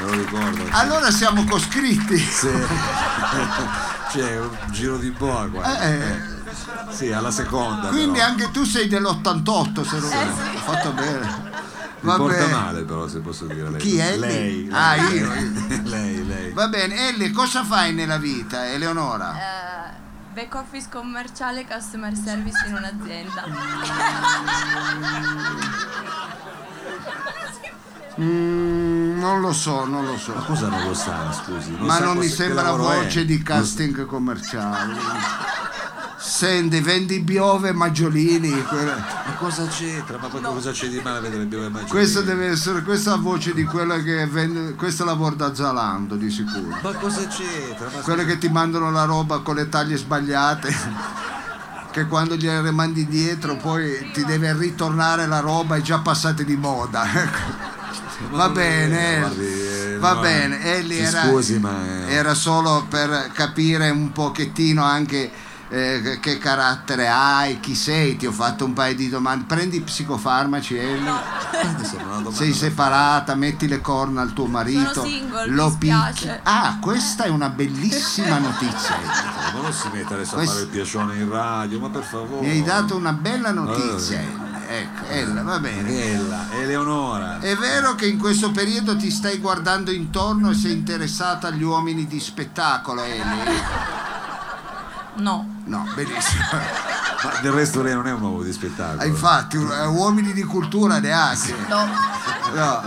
Me lo ricordo. Allora siamo coscritti. Sì. *laughs* C'è un giro di boa qua. Eh, Sì, alla seconda. Quindi però. anche tu sei dell'88, se non ho fatto bene. Mi porta male però se posso dire lei. Chi è? Lei. Ah, lei. io. *laughs* lei, lei. Va bene, Ellie, cosa fai nella vita, Eleonora? Eh, back office commerciale customer service in un'azienda. *laughs* Mm, non lo so, non lo so. Ma cosa non lo sa, scusi? Ma sa non mi sembra lavoro è. voce di casting commerciale. Senti, vendi biove maggiolini. quella- Ma cosa c'entra? Ma poi cosa c'è di male a vedere Bio e Maggiolini? Questa deve essere questa voce di quella che vende. Questo lavora da Zalando di sicuro. Ma cosa c'entra? Ma Quelle che ti mandano la roba con le taglie sbagliate. che quando gliele rimandi indietro poi ti deve ritornare la roba è già passata di moda. Va bene, Guardi, eh, va no, bene, Elli si era, scusi, ma eh, era solo per capire un pochettino anche eh, che carattere hai, chi sei, ti ho fatto un paio di domande. Prendi i psicofarmaci, Elli? questa è una domanda Sei separata, metti le corna al tuo marito, Sono single, lo picchi. Ah, questa è una bellissima notizia. Ma non si mette adesso a Questo- fare il piacione in radio, ma per favore. Mi hai dato una bella notizia, Eh. Elli. Ecco, Ella, va bene. Ella, Eleonora. È vero che in questo periodo ti stai guardando intorno e sei interessata agli uomini di spettacolo, Eli? No. No, benissimo. *laughs* Ma del resto lei non è un uomo di spettacolo. Ah, Infatti, eh, uomini di cultura neanche. No. No.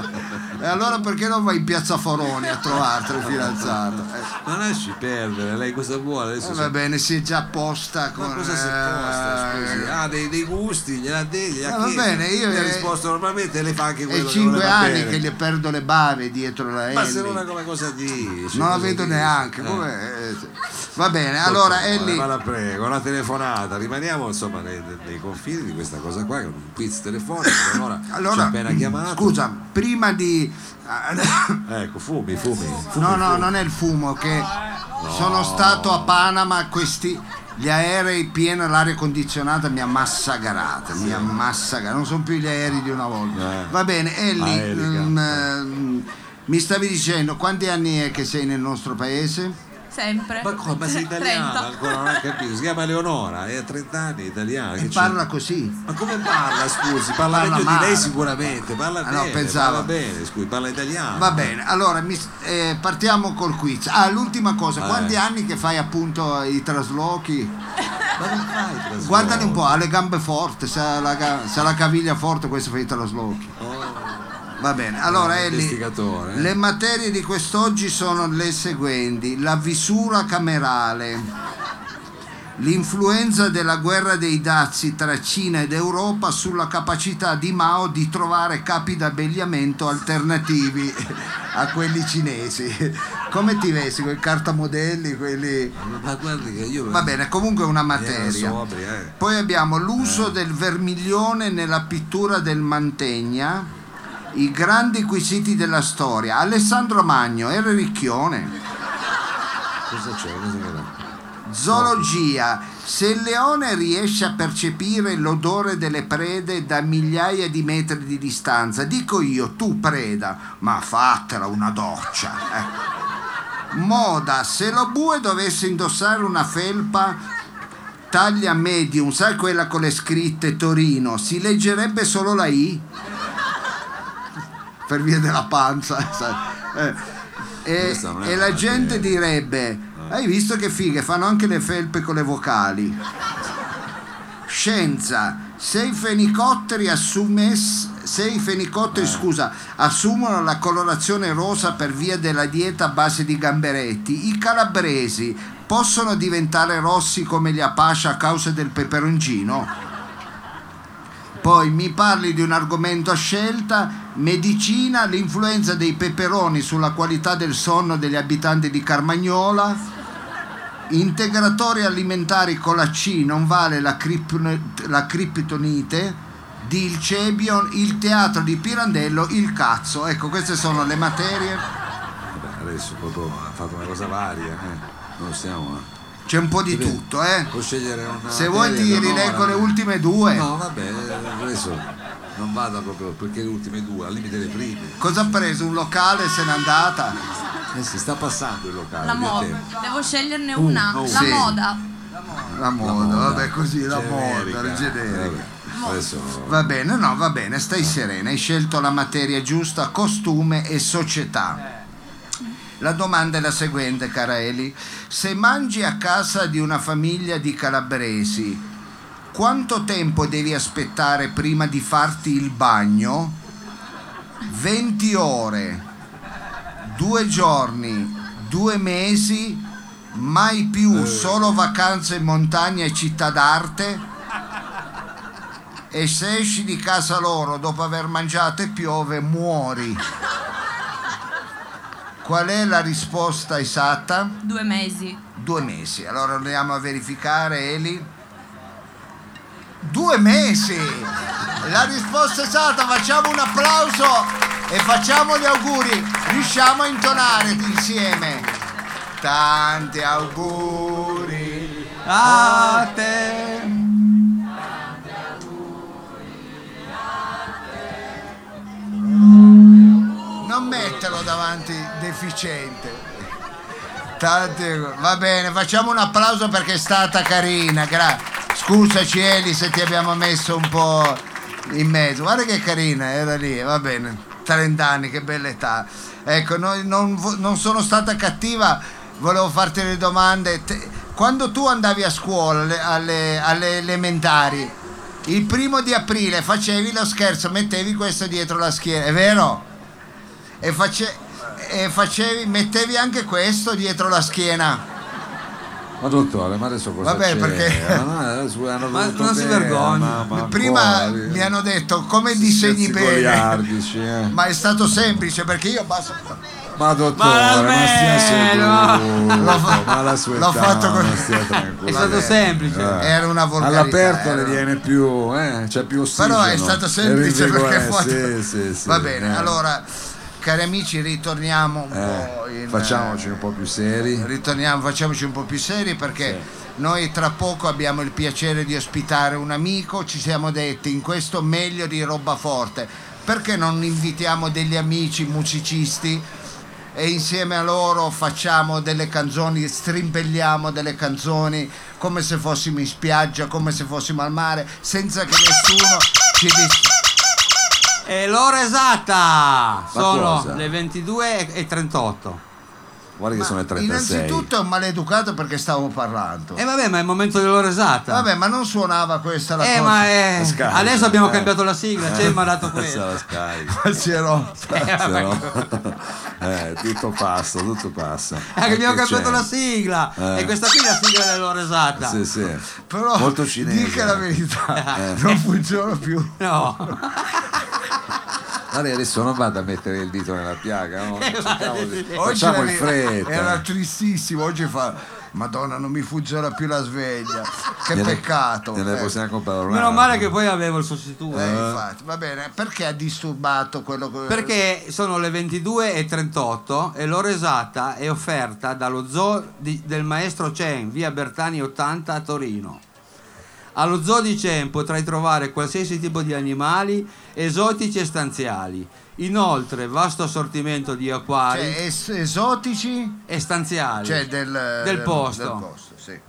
E allora perché non vai in piazza Foroni a trovarti il fidanzato? Eh, *laughs* Ma lasci perdere, lei cosa vuole? Adesso eh, va bene, si è già posta con... Ma cosa si posta? Scusi? eh, Ha dei, dei gusti, gliela dei, gliela Eh, va bene, io- Gli ha eh, risposto normalmente e lei fa anche quello È cinque anni bene. che gli perdo le bave dietro la Ma se Ellie. non è come cosa dice? Non la vedo dice? neanche. Eh. Eh. Va bene, allora Dottore, Ellie... Ma la prego, una telefonata, rimaniamo insomma nei, nei confini di questa cosa qua, che è un quiz telefonico, ha Allora, appena chiamato. scusa, prima di... Ecco, fumi, fumi. fumi No, no, fumi. non è il fumo, che sono stato a Panama, questi... Gli aerei piena l'aria condizionata mi ha massacrato, mi ha massacrato, non sono più gli aerei di una volta. Eh. Va bene, Ellie, mm, ehm, mi stavi dicendo quanti anni è che sei nel nostro paese? Sempre. Ma come? Ma sei *laughs* italiana 30. ancora, non ha capito. Si chiama Leonora, è a 30 anni, italiana. E parla c'è? così. Ma come parla, scusi? Parla, Parla meglio di male. lei sicuramente, parla Ah, no, bene, pensavo. parla bene, scusi, parla italiano. Va bene, allora mi- eh, partiamo col quiz. Ah, l'ultima cosa, Eh. quanti anni che fai appunto i traslochi? Ma non fai traslochi. Guardali un po', ha le gambe forti, se ha la, se ha la caviglia forte questo fa i traslochi. Va bene, allora Eh, Ellie, eh. le materie di quest'oggi sono le seguenti. La visura camerale, l'influenza della guerra dei dazi tra Cina ed Europa sulla capacità di Mao di trovare capi d'abbigliamento alternativi *laughs* a quelli cinesi. Come ti vesti quei cartamodelli, quelli... ma guardi che io... Va bene, comunque è una Era materia. eh. Poi abbiamo l'uso del vermiglione nella pittura del Mantegna, i grandi quesiti della storia. Alessandro Magno era ricchione. Cosa c'è? Cosa che Zoologia. Se il leone riesce a percepire l'odore delle prede da migliaia di metri di distanza, dico io, tu preda, ma fatela una doccia. eh. Moda, se lo bue dovesse indossare una felpa taglia medium, sai quella con le scritte Torino, si leggerebbe solo la I? Per via della panza. *laughs* Eh, E, e la gente direbbe, hai visto che fighe, fanno anche le felpe con le vocali. Scienza, se i fenicotteri assumes- se i fenicotteri, scusa, assumono la colorazione rosa per via della dieta a base di gamberetti, i calabresi possono diventare rossi come gli Apache a causa del peperoncino? Poi mi parli di un argomento a scelta, medicina, l'influenza dei peperoni sulla qualità del sonno degli abitanti di Carmagnola, integratori alimentari con la C non vale la, crip- la criptonite, di Il Cebion, il teatro di Pirandello, il cazzo. Ecco, queste sono le materie. Vabbè, adesso proprio ha fatto una cosa varia, eh. Non stiamo... eh. C'è un po' di Vedi, tutto, eh. Può scegliere una Se vuoi ti rileggo le ultime due. No, vabbè, adesso non vada proprio perché le ultime due, al limite le prime. Cosa ha preso? Un locale e se n'è andata? Eh si sta passando il locale. La moda. Devo sceglierne una. no, la sì. moda. La moda, vabbè così, la Generica, moda, la generica. Adesso Va bene, no, va bene, stai serena, hai scelto la materia giusta, costume e società. La domanda è la seguente, cara Eli. Se mangi a casa di una famiglia di calabresi, quanto tempo devi aspettare prima di farti il bagno? 20 ore, due giorni, due mesi, mai più solo vacanze in montagna e città d'arte? E se esci di casa loro dopo aver mangiato e piove, muori. Qual è la risposta esatta? Due mesi. Due mesi. Allora andiamo a verificare, Eli. Due mesi! La risposta esatta, facciamo un applauso e facciamo gli auguri. Riusciamo a intonare insieme. Tanti auguri. A te. Non metterlo davanti deficiente. Tanti, va bene, facciamo un applauso perché è stata carina. Gra- Scusaci Eli se ti abbiamo messo un po' in mezzo. Guarda che carina, era lì, va bene. 30 anni, che bella età. Ecco, noi non, non sono stata cattiva, volevo farti le domande. Quando tu andavi a scuola, alle- alle- elementari, il primo di aprile facevi lo scherzo, mettevi questo dietro la schiena, è vero? E, face- e facevi, mettevi anche questo dietro la schiena. Ma dottore, ma adesso cosa Vabbè, c'è? perché- Ma no, hanno Ma voluto non si vergogna. ma- ma Prima ancora, mi hanno detto come disegni bene, goliardici, eh. ma è stato semplice perché io passo. Ma dottore, Ma ma, stia seduto, L'ho fa- ma la sua l'ho fatto con- ma. È stato semplice. Eh. Era una volgarità. All'aperto era- le viene più, eh, c'è più ossigeno. Però è stato semplice perché poi- sì, sì, sì, Va bene, eh. allora, cari amici, ritorniamo un po' Eh, in. facciamoci un po' più seri. Ritorniamo, facciamoci un po' più seri perché noi tra poco abbiamo il piacere di ospitare un amico, ci siamo detti in questo meglio di roba forte, perché non invitiamo degli amici musicisti e insieme a loro facciamo delle canzoni, strimpelliamo delle canzoni come se fossimo in spiaggia, come se fossimo al mare, senza che nessuno ci dis- E l'ora esatta sono cosa? le 22 e 38. Guarda che sono le 36. Innanzitutto è un maleducato perché stavo parlando. E vabbè, ma è il momento dell'ora esatta. Vabbè, ma non suonava questa la Eh, cosa. ma eh, La scarica, adesso abbiamo eh. cambiato la sigla, c'è il dato Questa la scarica. *laughs* Si è rotta. Eh, *laughs* eh, tutto passa, tutto passa. Anche abbiamo Che cambiato c'è? la sigla. Eh. E questa qui è la sigla dell'ora esatta. Sì, sì. Però Molto cinese. dica la verità, non funziona più. No. *laughs* Guarda, adesso non vado a mettere il dito nella piaga, no? *laughs* Oggi Facciamo era- in fretta. Era tristissimo, oggi fa Madonna, non mi funziona più la sveglia. Che Gliene- peccato. gliene Eh, possiamo comprare una. Meno male che poi avevo il sostituto. eh, infatti, va bene, perché ha disturbato quello che Perché sono le 22 e 38 e l'ora esatta è offerta dallo zoo di- del maestro Chen, via Bertani 80 a Torino. Allo zoo di Chen potrai trovare qualsiasi tipo di animali esotici e stanziali. Inoltre, vasto assortimento di acquari cioè, es- esotici e stanziali. cioè del, Del posto. del posto, sì.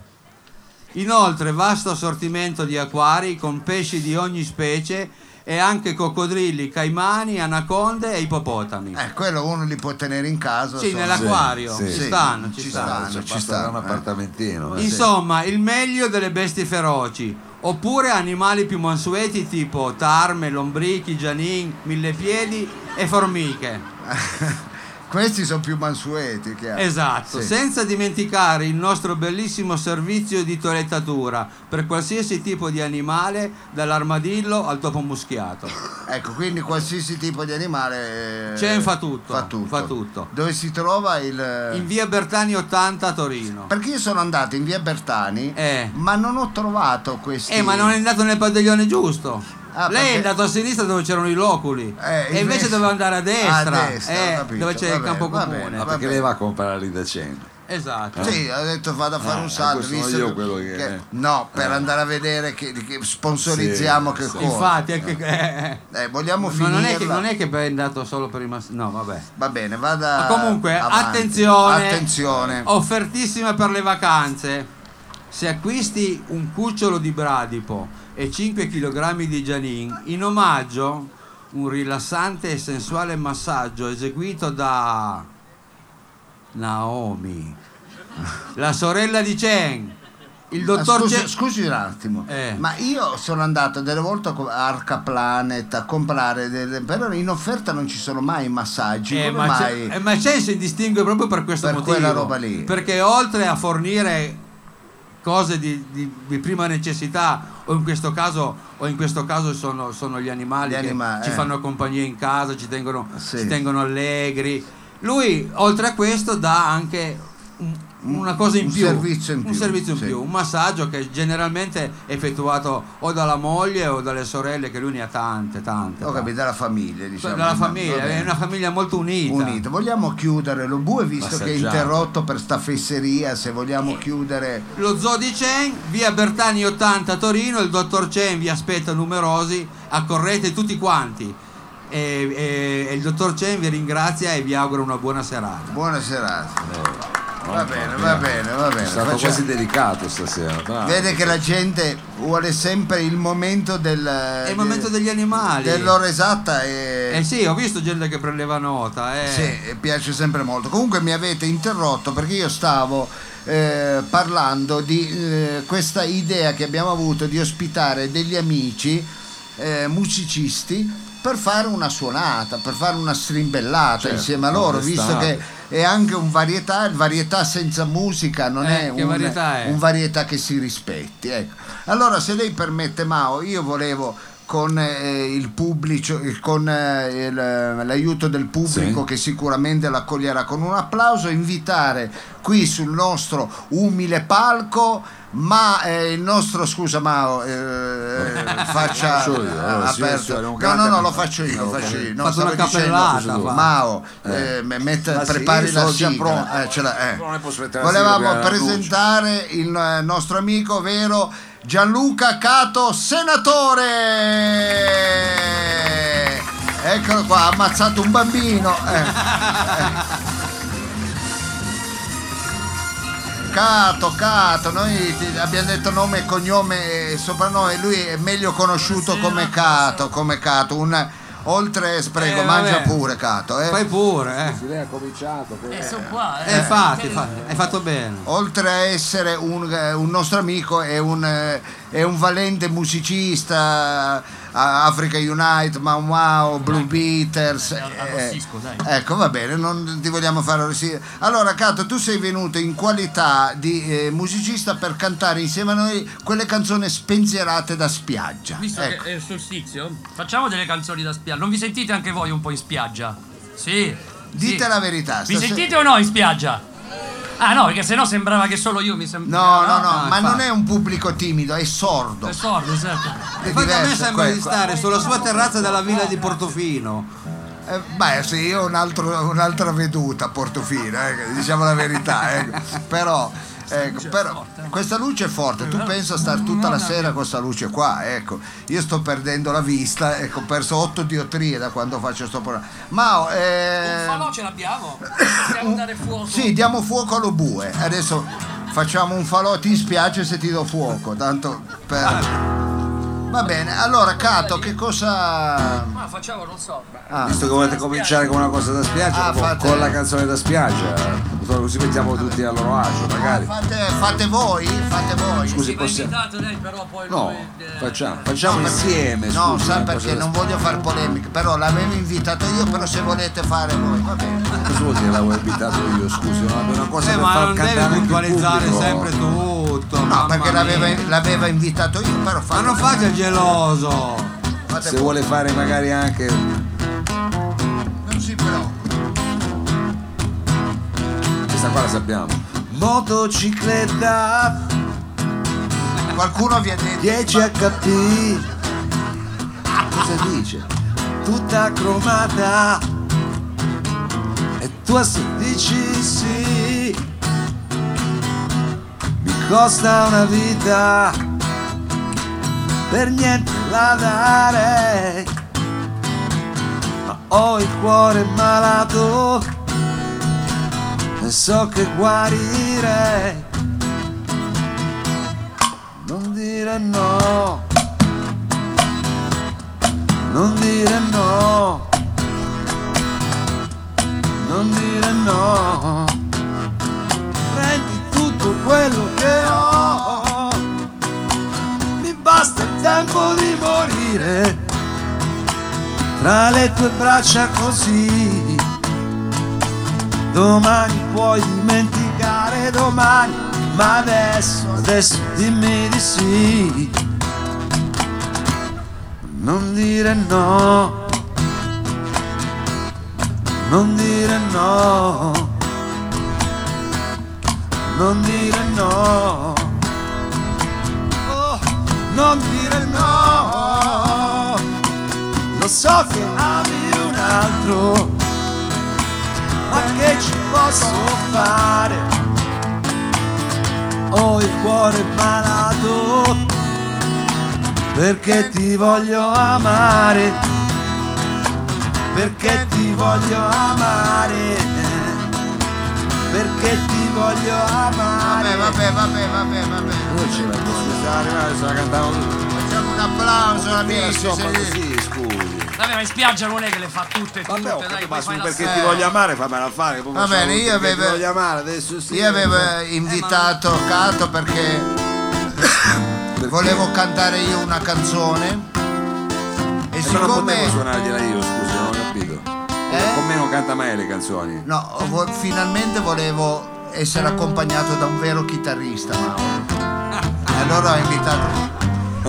Inoltre, vasto assortimento di acquari con pesci di ogni specie e anche coccodrilli, caimani, anaconde e ippopotami. Eh, quello uno li può tenere in casa. Sì, insomma. nell'acquario. Sì, ci sì. stanno, ci, Ci stanno. stanno. Ci basta sta, un eh. appartamentino. eh. Insomma, il meglio delle bestie feroci. Oppure animali più mansueti tipo tarme, lombrichi, gianin, millepiedi e formiche. *laughs* Questi sono più mansueti che altro. Esatto, Sì. senza dimenticare il nostro bellissimo servizio di toilettatura per qualsiasi tipo di animale, dall'armadillo al topo muschiato. Ecco, quindi qualsiasi tipo di animale eh, Chen fa tutto, Fa tutto. fa tutto. Dove si trova il In via Bertani 80 a Torino. Perché io sono andato in via Bertani, Eh. ma non ho trovato questi Eh, ma non è andato nel padiglione giusto. Ah, Lei è andato a sinistra dove c'erano i loculi. Eh, e invece doveva andare a destra, A destra, eh, dove c'è va il campo comune. bene, Ma perché lei va a comprare lì da cena? Esatto. Sì, ho detto vado a fare Eh, un salto. questo sono visto io quello che- No, per andare a vedere che, che sponsorizziamo Sì, che sì. cosa. Infatti, anche, eh, Eh, vogliamo ma finire. non è, che, non è che è andato solo per i mas- No, vabbè. Va bene, vada. Ma comunque, avanti. attenzione, Attenzione. offertissima per le vacanze. Se acquisti un cucciolo di bradipo e 5 kg di gianin, in omaggio un rilassante e sensuale massaggio eseguito da Naomi, *laughs* la sorella di Chen. Il Ma dottor scusi, Chen... scusi un attimo, Eh. ma io sono andato delle volte a Arca Planet a comprare, delle, però in offerta non ci sono mai massaggi. Eh, ma, mai? c'è- eh, ma Chen si distingue proprio per questo Per motivo. quella roba lì. Perché oltre a fornire cose di, di- di prima necessità, o in questo caso, o in questo caso sono, sono gli animali Gli che anima- ci eh. fanno compagnia in casa, ci tengono, Sì. ci tengono allegri. Lui, oltre a questo, dà anche una cosa in Un più, servizio in un più, servizio in sì. più, un massaggio che generalmente è effettuato o dalla moglie o dalle sorelle, che lui ne ha tante, tante. Ho capito, dalla famiglia, diciamo. dalla famiglia, è una famiglia molto unita. Unita. Vogliamo chiudere lo bue visto che è interrotto per sta fesseria, se vogliamo chiudere Lo zoo di Chen, via Bertani 80 a Torino, il dottor Chen vi aspetta numerosi, accorrete tutti quanti. E, e- e il dottor Chen vi ringrazia e vi augura una buona serata. buona serata. Va bene, va bene, va bene. È stato Facciamo- quasi delicato stasera. bravo. Vede che la gente vuole sempre il momento del È il momento degli animali. dell'ora esatta e Eh sì, ho visto gente che prendeva nota. Eh. Sì, piace sempre molto. Comunque mi avete interrotto perché io stavo eh, parlando di eh, questa idea che abbiamo avuto di ospitare degli amici eh, musicisti per fare una suonata, per fare una strimbellata Certo, insieme a loro, visto che è anche un varietà, il varietà senza musica non Eh, è, un, varietà è? un varietà che si rispetti. ecco. Allora, se lei permette, Mao, io volevo con eh, il pubblico, con eh, il- l'aiuto del pubblico Sì. che sicuramente l'accoglierà con un applauso, invitare qui sul nostro umile palco. Ma eh, il nostro, scusa Mao, eh, *laughs* faccia allora, sì, aperto. sì, è un no, no, no, lo faccio io, lo faccio io. No, stavo una dicendo-. Mao, eh, me- metta- Ma sì, prepari io la sigla. Eh, ce eh. La sigla Volevamo presentare il eh, nostro amico vero Gianluca Cato, senatore. Eccolo qua, ha ammazzato un bambino. eh. *laughs* Cato, Cato, noi ti abbiamo detto nome e cognome e soprannome, lui è meglio conosciuto come Cato, come Cato, un oltre sprego, Eh, mangia vabbè. pure Cato, eh. Fai pure, eh. Sì, lei ha cominciato. poi- Eh, sono qua, Eh, eh. infatti, infatti, hai fatto bene. oltre a essere un, eh, un nostro amico, è un, eh, è un valente musicista. Africa Unite, Mau Mau, Blue Beaters. Eh, arrossisco, dai. Ecco, va bene, non ti vogliamo fare arrossire. Allora, Cato, tu sei venuto in qualità di eh, musicista per cantare insieme a noi quelle canzoni spensierate da spiaggia. Visto Ecco. che è il solstizio, facciamo delle canzoni da spiaggia. Non vi sentite anche voi un po' in spiaggia? Sì. Dite sì. la verità. Vi stasera- sentite o no in spiaggia? Ah no, perché sennò sembrava che solo io mi No, sembrava. no, no, no, ma infatti. non è un pubblico timido, è sordo. È sordo, certo. È Infatti a me sembra di stare sulla sua terrazza della villa di Portofino. Eh, beh, sì, io ho un altro- un'altra veduta a Portofino, eh, diciamo la verità. ecco. Però, ecco, però questa luce è forte, tu pensa a stare tutta la sera con questa luce qua, ecco. Io sto perdendo la vista, ecco, ho perso 8 diotrie da quando faccio sto programma. Ma Un eh, falò ce l'abbiamo? Possiamo dare *coughs* fuoco? sì, diamo fuoco allo bue. Adesso facciamo un falò, ti spiace se ti do fuoco, tanto per... Va bene, allora Cato, che cosa... Ma facciamo, non so. Ah. Visto che volete cominciare con una cosa da spiaggia, Ah, con- fate- con la canzone da spiaggia, così mettiamo tutti a loro agio, magari. Fate, fate voi, fate voi. Scusi, Sì, ma possiamo- invitato lei, però poi No, lui, eh, facciamo, facciamo No, perché- insieme. No, scusi, sa una perché da non voglio fare polemiche, però l'avevo invitato io, però se volete fare voi, va bene. Cosa vuol dire l'avevo invitato io? Scusi, non è una cosa Eh, per ma far non cantare devi anche il puntualizzare pubblico. sempre tutto. No, mamma perché l'aveva, l'aveva invitato io, però Ma fate non il geloso. fate Se voi. vuole fare magari anche. Non si preoccupi. Questa qua la sappiamo. Motocicletta Qualcuno vi ha detto 10 HP. Cosa dice? Tutta cromata. E tu dici sì. Costa una vita. Per niente la dare. Ma ho il cuore malato. E so che guarire. Non dire no. Non dire no. Non dire no. Quello che ho. Mi basta il tempo di morire. Tra le tue braccia così. Domani puoi dimenticare domani, ma adesso, adesso dimmi di sì. Non dire no, non dire no. Non dire no. Oh, non dire no. Lo so che ami un altro, ma che ci posso fare? Ho il cuore malato perché ti voglio amare, perché ti voglio amare, perché ti voglio amare. Vabbè, vabbè, vabbè, vabbè, vabbè. Dove ci metto? Scusa, arrivare, se la cantavo Facciamo un applauso, amici. se- così, scusi. Vabbè, ma in spiaggia non è che le fa tutte e tutte, Vabbè, ho dai, capito, ma su la perché ti voglio amare, fammela fare. Va bene, io perché avevo- Ti voglio amare, adesso sì. Io avevo invitato Cato perché volevo cantare io una canzone e E se non potevo siccome suonargliela io, Eh? Non canta mai le canzoni. no, vo- finalmente volevo essere accompagnato da un vero chitarrista Mauro. E allora ho invitato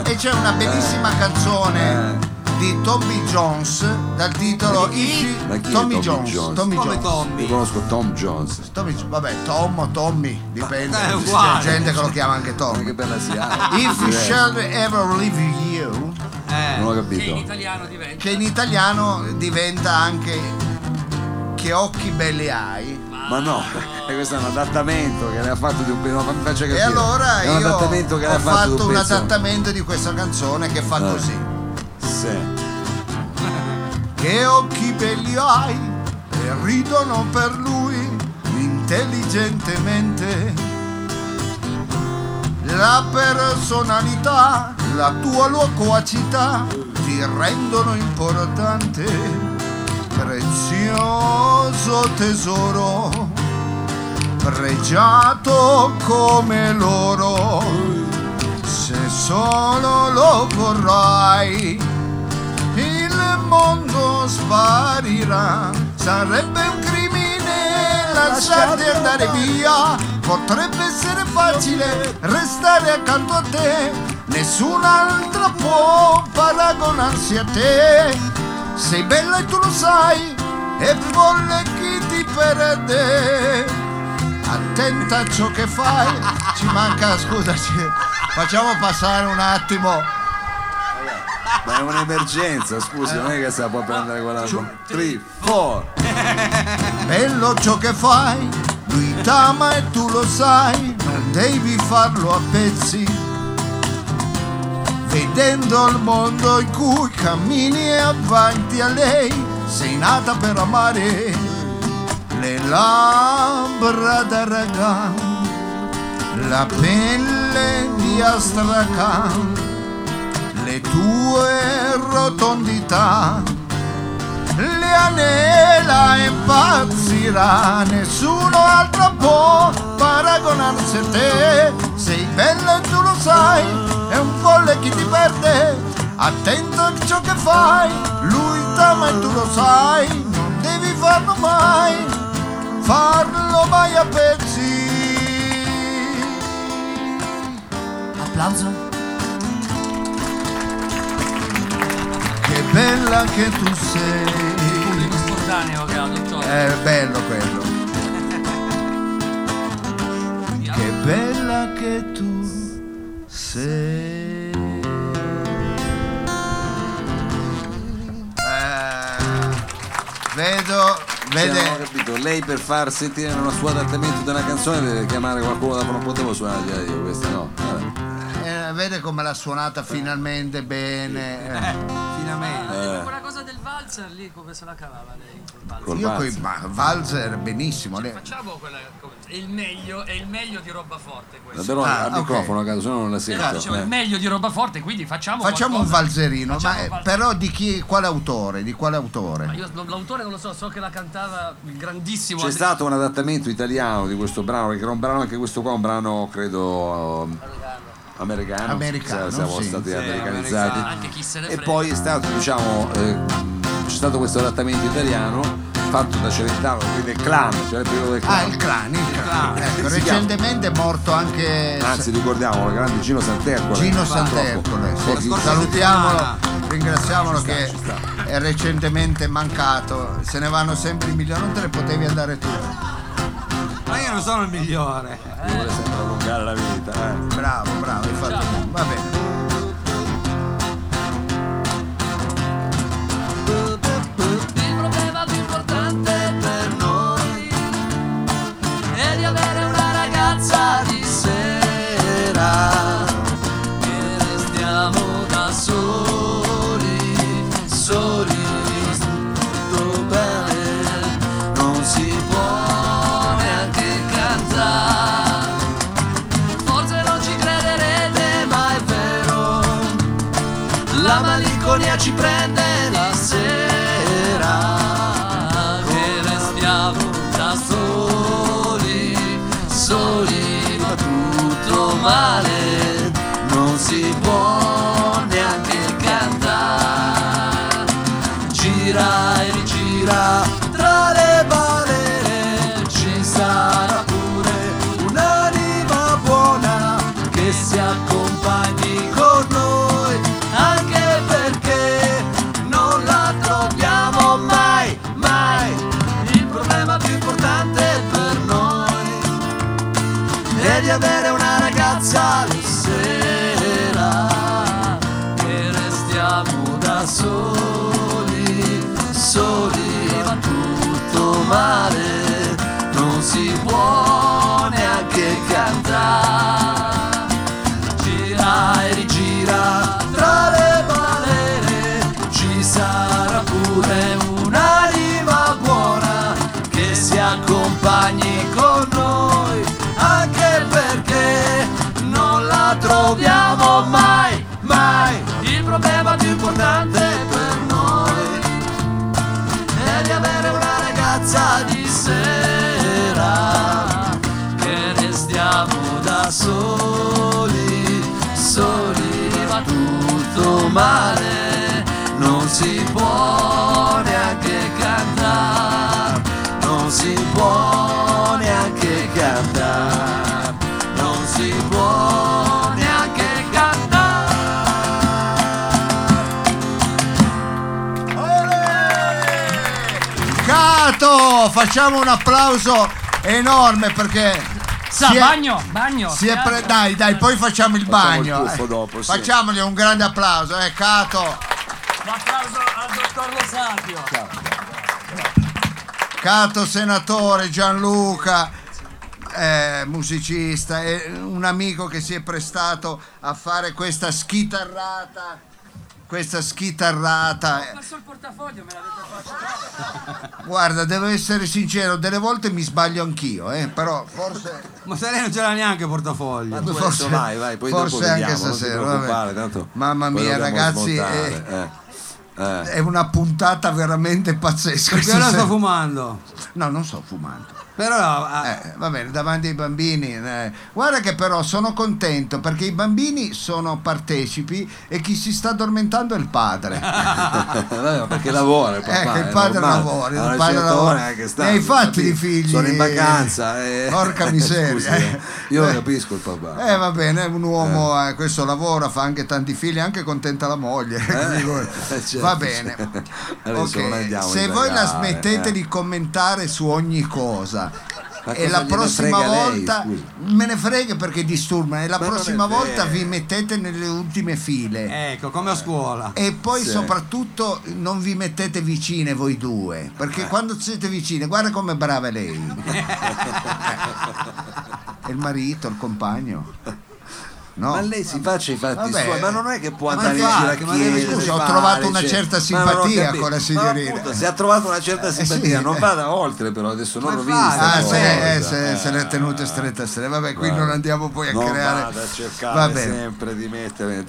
e c'è una bellissima canzone di Tommy Jones dal titolo If Ma chi è Tommy Tommy Jones. Jones? Tommy Come Jones. Tommy? Io conosco Tom Jones. Tommy, vabbè, Tom o Tommy, dipende. È C'è uguale. gente che lo chiama anche Ma che Tommy. bella sia. If you shall ever leave you, Eh, Non ho Che in capito. italiano diventa. che in italiano diventa anche che occhi belli hai. Ma no, *laughs* questo è un adattamento che lei ha fatto di un pezzo. Mi faccia capire. E allora è un io adattamento che ho ha fatto, fatto un un adattamento di questa canzone che fa Eh. così. Sì. Che occhi belli hai e ridono per lui intelligentemente. La personalità, la tua loquacità ti rendono importante. Prezioso tesoro, pregiato come l'oro. Se solo lo vorrai, il mondo sparirà. Sarebbe un crimine lasciarti andare via. Potrebbe essere facile restare accanto a te. Nessun'altra può paragonarsi a te. Sei bella e tu lo sai, e volle chi ti perde. Attenta a ciò che fai. Ci manca, scusaci, facciamo passare un attimo. Ma è un'emergenza, scusi, non è che se la può prendere quella. 3, 4. Bello ciò che fai, lui t'ama e tu lo sai, non devi farlo a pezzi. Vedendo il mondo in cui cammini avanti a lei, sei nata per amare le labbra d'aragan, la pelle di astracan, le tue rotondità le anela impazzirà, nessuno altro può paragonarsi a te. Sei bella e tu lo sai, è un folle chi ti perde. Attento a ciò che fai, lui t'ama e tu lo sai, non devi farlo mai, farlo mai a pezzi. Applauso. Bella che tu sei. Pubblico spontaneo che ha, dottore. È bello quello. Che bella che tu sei. Eh, vedo, Vede... ho capito, lei per far sentire uno suo adattamento di una canzone deve chiamare qualcuno da non potevo suonargliela io, questa no. Vabbè. Vede come l'ha suonata finalmente bene. eh. finalmente. Eh, Quella cosa del valzer lì, come se la cavava lei? col valzer? Io valzer. coi ma Valzer benissimo. lei- Facciamo quella. È il meglio, è il meglio di roba forte questo. Davvero Ah, al ok. microfono, caso, se no non la sento. Esatto, dicevo, eh. il meglio di roba forte, quindi facciamo. Facciamo un qualcosa. valzerino, Facciamo ma un valzer- però di chi, quale autore? Di quale Ma autore? io non- l'autore non lo so, so che la cantava il grandissimo. C'è Andre- stato un adattamento italiano di questo brano, perché era un brano anche questo qua, un brano credo um, americano. Americano, siamo sì. stati Sì, americanizzati. americano. Ne E poi è stato, diciamo, eh, c'è stato questo adattamento italiano fatto da Celentano, quindi il clan, cioè il periodo del Ah, clan. il clan, il clan. Ecco, recentemente è morto anche Anzi, ricordiamo il grande Gino Santercole. Gino. Santercole. Sì, salutiamolo, settimana. ringraziamolo sta, che è recentemente mancato. Se ne vanno sempre i milioni, non te le potevi andare tu. Ma io non sono il migliore. Vuole sempre allungare la vita, eh. Bravo, bravo, hai fatto bene. Va bene. Malinconia soli, soli, va tutto male, non si può neanche cantare, non si può neanche cantare, non si può neanche cantare. Cato, facciamo un applauso enorme perché Sa, si è- bagno, bagno. si è pre- dai, dai, poi facciamo il Facciamo il bagno. tuffo eh. dopo, sì. Facciamogli un grande applauso, eh, Cato. L'applauso al dottor Lo Sapio. Cato senatore Gianluca, eh, musicista, e un amico che si è prestato a fare questa schitarrata. Questa schitarrata. Ho perso il portafoglio, me l'avete fatto. Guarda, devo essere sincero, delle volte mi sbaglio anch'io, eh, però forse. Ma se lei non ce l'ha neanche il portafoglio. Tu adesso vai, vai, poi forse dopo anche vediamo, stasera. tanto Mamma mia, ragazzi, eh, eh. Eh. è una puntata veramente pazzesca. Perché io la sto fumando. No, non sto fumando. Però eh, Eh, va bene, davanti ai bambini. eh. Guarda che però sono contento perché i bambini sono partecipi e chi si sta addormentando è il padre. *laughs* Perché lavora il papà, Ecco, il padre lavora, il padre lavora. ora anche sta, Ne hai fatti di figli? Sono in vacanza. eh. Porca *laughs* miseria. Scusi, eh. io Eh. capisco il papà. Eh va bene, è un uomo, eh, questo lavora, fa anche tanti figli, anche contenta la moglie. *laughs* Eh, certo, va bene. Adesso Ok, non andiamo a Se voi la smettete eh. di commentare su ogni cosa Ma e la prossima lei, volta scusi? me ne frega perché disturbano e la Ma prossima volta vi mettete nelle ultime file. ecco, come a scuola. E poi Sì. soprattutto non vi mettete vicine voi due, perché Eh. quando siete vicine, guarda com'è brava lei. *laughs* Il marito, il compagno. No? Ma lei si faccia i fatti Vabbè. suoi, ma non è che può Ma andare in infatti, giro a ma chiedere, scusa, ho trovato una cioè, certa ma simpatia con la Ma signorina. appunto, se ha trovato una certa Eh, sì, simpatia, non eh. vada oltre però, adesso non Ma vista. Ah, se, eh, se, se le ha tenute strette a strette. Vabbè, qui non andiamo poi a non creare. vada a cercare Va bene. sempre di mettere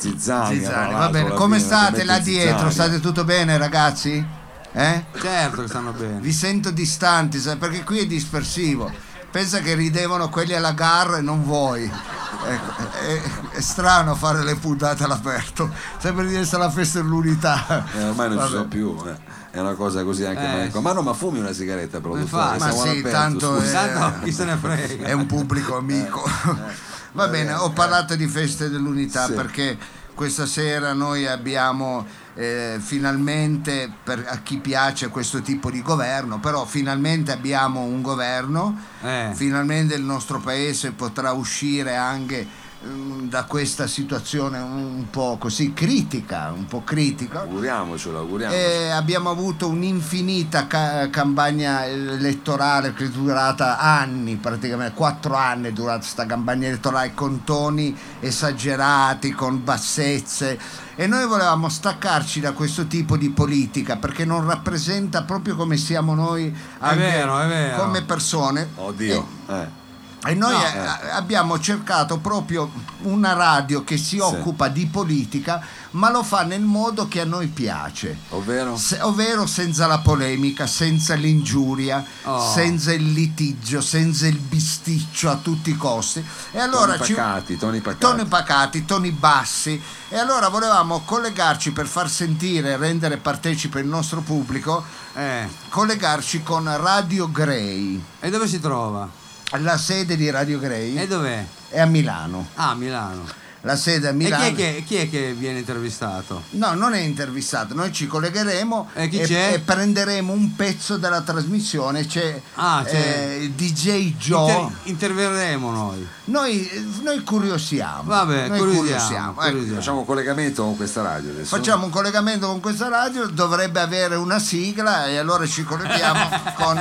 no, va bene. Come state là dietro? State tutto bene, ragazzi? Eh? Certo che stanno bene. Vi sento distanti, perché qui è dispersivo. Pensa che ridevano quelli alla gara e non voi. Ecco, è, è strano fare le puntate all'aperto. Sembra di essere la festa dell'unità. Eh, ormai non Vabbè. ci sono più, eh. è una cosa così anche Eh. Ma no, ma fumi una sigaretta infatti. dottore, Ma sì, tanto è- Tanto chi se ne *laughs* frega. è un pubblico amico. *laughs* Va bene, ho parlato di feste dell'unità Sì. perché questa sera noi abbiamo eh, finalmente per, a chi piace questo tipo di governo, però finalmente abbiamo un governo, Eh. finalmente il nostro paese potrà uscire anche da questa situazione un po' così critica, un po' critica. Auguriamocelo, auguriamocelo. E abbiamo avuto un'infinita ca- campagna elettorale che è durata anni, praticamente quattro anni è durata questa campagna elettorale con toni esagerati, con bassezze e noi volevamo staccarci da questo tipo di politica perché non rappresenta proprio come siamo noi anche vero, è vero. come persone. Oddio. Eh. E noi No. eh, abbiamo cercato proprio una radio che si occupa di politica, ma lo fa nel modo che a noi piace. Ovvero? Se- ovvero senza la polemica, senza l'ingiuria, Oh. senza il litigio, senza il bisticcio a tutti i costi. E allora toni ci- pacati, toni pacati. toni pacati, toni bassi. E allora volevamo collegarci per far sentire rendere partecipe il nostro pubblico, Eh. collegarci con Radio Grey. E dove si trova? La sede di Radio Grey E dov'è? è a Milano. Ah, Milano. La sede a Milano. E chi è, che, chi è che viene intervistato? No, non è intervistato, noi ci collegheremo E chi c'è? e prenderemo un pezzo della trasmissione. C'è, Ah, c'è. eh, DJ Joe. Inter- interverremo noi. Noi, noi curiosiamo. Vabbè, noi curiosiamo, Ecco, curiosiamo. Facciamo un collegamento con questa radio adesso. Facciamo un collegamento con questa radio, dovrebbe avere una sigla e allora ci colleghiamo *laughs* con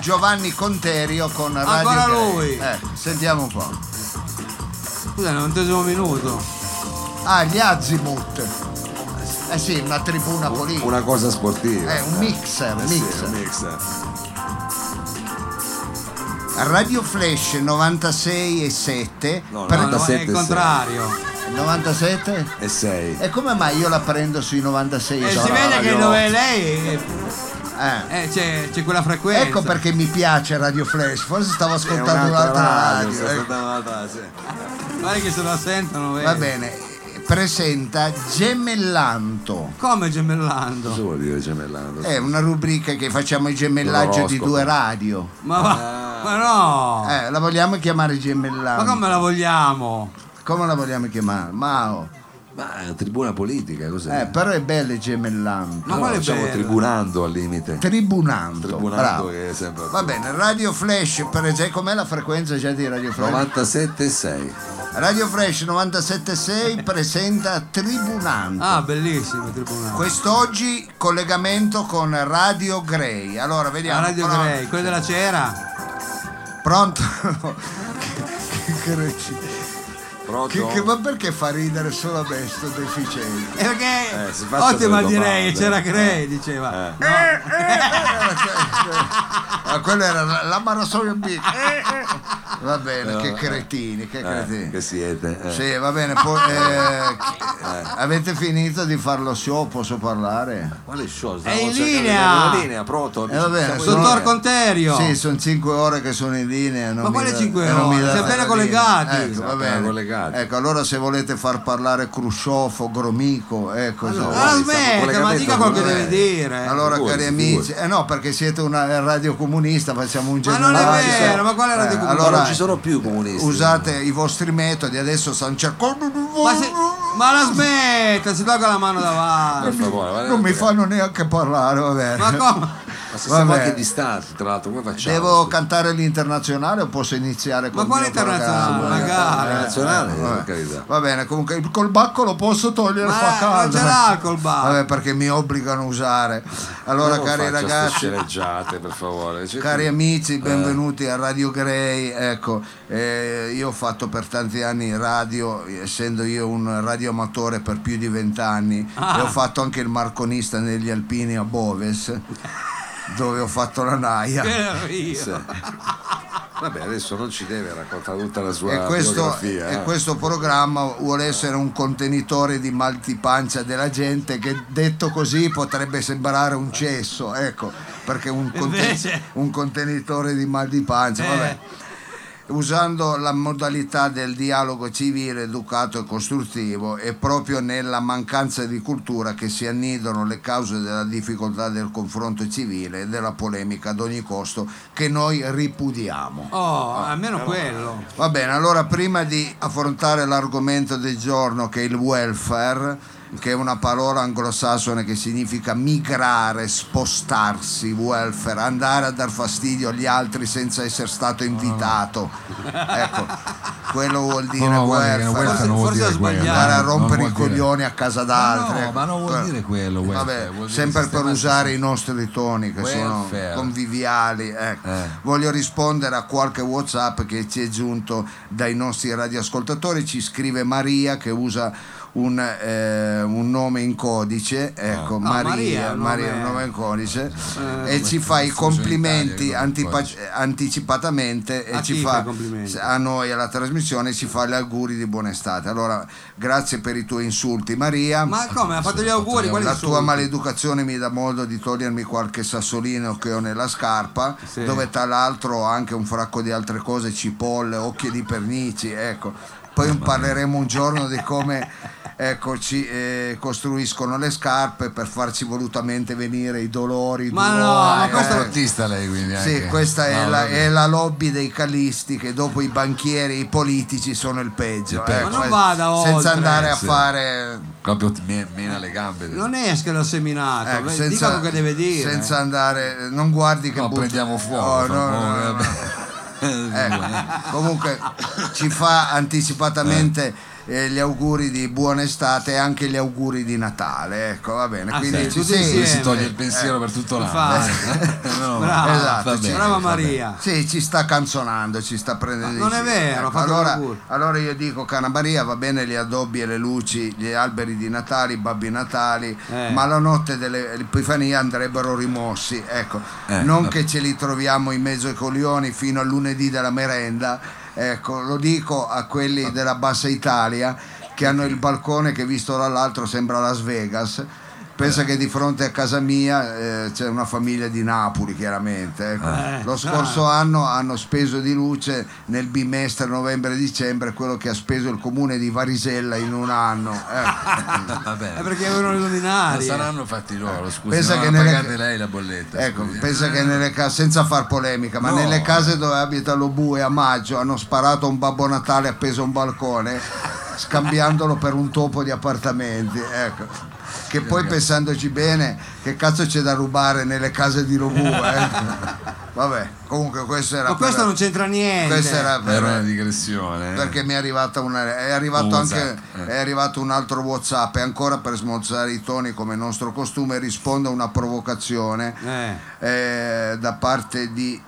Giovanni Conterio con Radio Ancora lui. Eh, sentiamo un po'. Scusa, è l'undicesimo minuto. Ah, gli Azimut. Eh sì, una tribuna politica. Una cosa sportiva. È un mixer, Eh sì, mixer. un mixer. Radio Flash 96 e 7. No, per- No, no, è 97, il contrario. 97? E 6. E come mai io la prendo sui 96 e E Eh, si 7? vede che radio- dove è lei eh, Eh. eh, c'è, c'è quella frequenza. Ecco perché mi piace Radio Flash, forse stavo ascoltando un'altra radio. sta eh. ascoltando un'altra, sì. Guarda che se la sentono. vedi. Va bene, presenta Gemellanto. Come gemellando? Cosa vuol dire gemellando? È una rubrica che facciamo il gemellaggio di L'oroscopo. due radio. Ma, va- ma no! Eh, la vogliamo chiamare ma gemellanto. come la vogliamo? Come la vogliamo chiamare? Mao. Ma è una tribuna politica, cos'è? Eh, però è bello il gemellanto. Ma No, quale diciamo bello? tribunando al limite. Tribunanto. Tribunando bravo. che sembra Va bene, Radio Flash, per esempio, com'è la frequenza già di Radio Flash? 97 e 6. Radio Flash 976 presenta Tribunanto. Ah, bellissimo il tribunale. Quest'oggi collegamento con Radio Grey. Allora, vediamo. Radio pronto? Grey, quello della cera? Pronto? *laughs* che, che? Che- che- ma perché fa ridere solo a me sto deficiente? E perché Eh, ottima direi, c'era Grey, diceva. Eh. No. Ah, quello era la, la Marasoia B. Va bene, che cretini, che Eh, cretini. che siete? eh. Sì, va bene. poi, eh, avete finito di fare lo show? Posso parlare? Quale show? È in linea! una linea, pronto? Eh, va bene, in sono- Dottor linea. Conterio. Sì, sono cinque ore che sono in linea. non Ma quale dà- cinque eh, non mi ore? dà Siamo appena collegati. Ecco, va bene. collegati. Ecco, allora se volete far parlare Khrushchev o Gromico, ecco. Allora, so- Ah, stiamo ma dica quel che deve dire. Allora, Figurati, cari amici, eh no, perché siete una radio comunista, facciamo un Ma non è generale. vero, ma quale radio comunista? allora, non ci sono più comunisti. usate i vostri metodi, adesso stanno cercando Ma, se- ma la smetta, si tolga la mano davanti. Non mi fanno neanche parlare, va bene. Ma come? Ma se Va siamo bene. anche distanti, tra l'altro, come facciamo? Devo scusa? cantare l'internazionale o posso iniziare con Ma quale internazionale? Magari. Internazionale, Eh, vabbè. per carità. Va bene, comunque il- col bacco lo posso togliere, Ma fa caldo. non ce l'ha col bar. Vabbè, perché mi obbligano a usare. Allora, Non cari ragazzi, sceneggiate, per favore. Cioè, Cari amici, benvenuti a Radio Grey. Ecco, eh, io ho fatto per tanti anni radio, essendo io un radioamatore per più di vent'anni, Ah. e ho fatto anche il marconista negli Alpini a Boves, *laughs* dove ho fatto la naia. Che io. Sì. Vabbè, adesso non ci deve raccontare tutta la sua E questo, biografia. e eh. questo programma vuole essere un contenitore di maltipancia della gente che detto così potrebbe sembrare un cesso, ecco, perché un, conten- Invece- un contenitore di mal di pancia, Eh. vabbè. Usando la modalità del dialogo civile, educato e costruttivo e proprio nella mancanza di cultura che si annidano le cause della difficoltà del confronto civile e della polemica ad ogni costo che noi ripudiamo. Oh, almeno quello. Va bene, allora prima di affrontare l'argomento del giorno che è il welfare, che è una parola anglosassone che significa migrare, spostarsi, welfare, andare a dar fastidio agli altri senza essere stato invitato. Ecco, quello vuol dire No, no, welfare. welfare non vuol Forse dire quello. Andare a Non rompere i coglioni a casa d'altri. no, ma non vuol dire quello, welfare, Vabbè, dire sempre per usare i nostri toni che sono Welfare. conviviali. ecco. Eh. Voglio rispondere a qualche WhatsApp che ci è giunto dai nostri radioascoltatori. Ci scrive Maria che usa un, eh, un nome in codice, ecco, Ah, Maria, Maria, un Maria, nome- un nome in codice, Eh, e ci fa i complimenti Italia, antipa- anticipatamente e A ci fa a noi alla trasmissione ci fa gli auguri di buona estate. Allora, grazie per i tuoi insulti, Maria. Ma come? Ha fatto gli auguri? Quali La insulti? tua maleducazione mi dà modo di togliermi qualche sassolino che ho nella scarpa, Sì. dove tra l'altro ho anche un fracco di altre cose, cipolle, occhi di pernici, ecco. Poi parleremo un giorno di come *laughs* ecco, ci eh, costruiscono le scarpe per farci volutamente venire i dolori. Ma no, ma Ah, è questo- un artista lei quindi sì, anche. questa è, No, la, vabbè. è la lobby dei calisti che dopo i banchieri e i politici sono il peggio. Il peggio. ecco, Ma non vada senza oltre. andare a Sì. fare Proprio mena le gambe. Non esca dal seminato, Ecco, beh, senza, dica quello che deve dire. senza andare, non guardi che No, butta- prendiamo fuoco. Oh, no, no, no, no. vabbè. Ecco, comunque ci fa anticipatamente eh, gli auguri di buona estate e anche gli auguri di Natale. Ecco, va bene. Ah, Quindi sì, sì, si toglie il pensiero per tutto l'anno. Infatti. No, Bravo. Esatto, bene, Brava. Maria. Sì, ci sta canzonando, ci sta prendendo Ma non in è vero, fatto allora, allora io dico, cara Maria, va bene gli addobbi e le luci, gli alberi di Natale, i babbi natali, Eh. ma la notte dell'Epifania andrebbero rimossi. Ecco, Eh, non vabbè. che ce li troviamo in mezzo ai coglioni fino al lunedì della merenda. Ecco, lo dico a quelli della Bassa Italia che hanno il balcone che visto dall'altro sembra Las Vegas. Pensa che di fronte a casa mia eh, c'è una famiglia di Napoli, chiaramente. ecco. Eh, Lo scorso anno hanno speso di luce nel bimestre novembre-dicembre quello che ha speso il comune di Varisella in un anno. ecco. *laughs* Vabbè. È perché avevano le luminarie. saranno fatti loro, scusi, Pensa che nelle- lei la bolletta. Ecco, scusi. pensa che nelle case, senza far polemica, ma No. nelle case dove abita lo bue a maggio hanno sparato a un Babbo Natale appeso a un balcone, scambiandolo per un topo di appartamenti. Ecco. Che poi pensandoci bene, che cazzo c'è da rubare nelle case di Lobue? eh? *laughs* Vabbè, comunque questo era Ma questo per- non c'entra niente. questo era per- Era una digressione. eh. perché mi è arrivata una, è arrivato Un anche eh. è arrivato un altro whatsapp e ancora per smorzare i toni come nostro costume rispondo a una provocazione Eh. eh, da parte di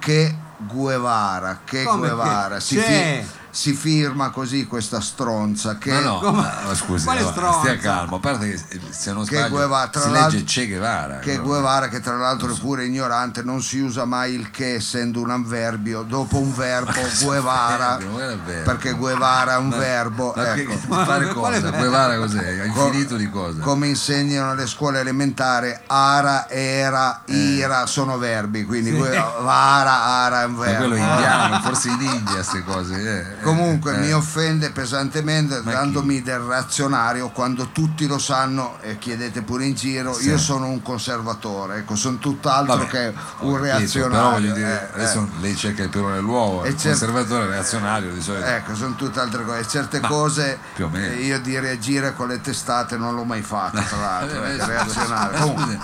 Che Guevara che Come Guevara che? si, fi- si firma così questa stronza che Ma no, *laughs* Come- ma, ma scusi, quale stronza? stia calmo, a parte che eh, se non sbaglio Guevara, si legge Che Guevara. che no? Guevara che tra l'altro è pure ignorante non si usa mai il che essendo un avverbio dopo un verbo *laughs* Guevara verbo. perché Guevara è un verbo Ma ecco. che, *laughs* fare Ma cosa? Guevara cos'è? Infinito di cose. come insegnano le scuole elementari ara, era, ira sono verbi quindi Guevara, ara è un Ma verbo quello è indiano, forse in India queste cose. eh. Comunque Eh. mi offende pesantemente Ma dandomi del razionario quando tutti lo sanno e chiedete pure in giro, Sì. io sono un conservatore, ecco, sono tutt'altro Vabbè, che un reazionario. Però voglio dire, eh, adesso eh. lei cerca il perone nell'uovo, il certo- conservatore reazionario di solito. Ecco, sono tutte altre cose. Certe Ma, cose eh, io di reagire con le testate non l'ho mai fatto, tra l'altro, Eh, eh, *laughs* reazionario. Comunque,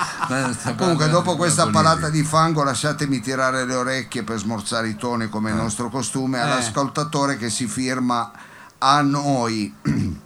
Comunque, dopo questa palata di fango, lasciatemi tirare le orecchie per smorzare i toni come il nostro costume all'ascoltatore che si firma a noi. *clears throat*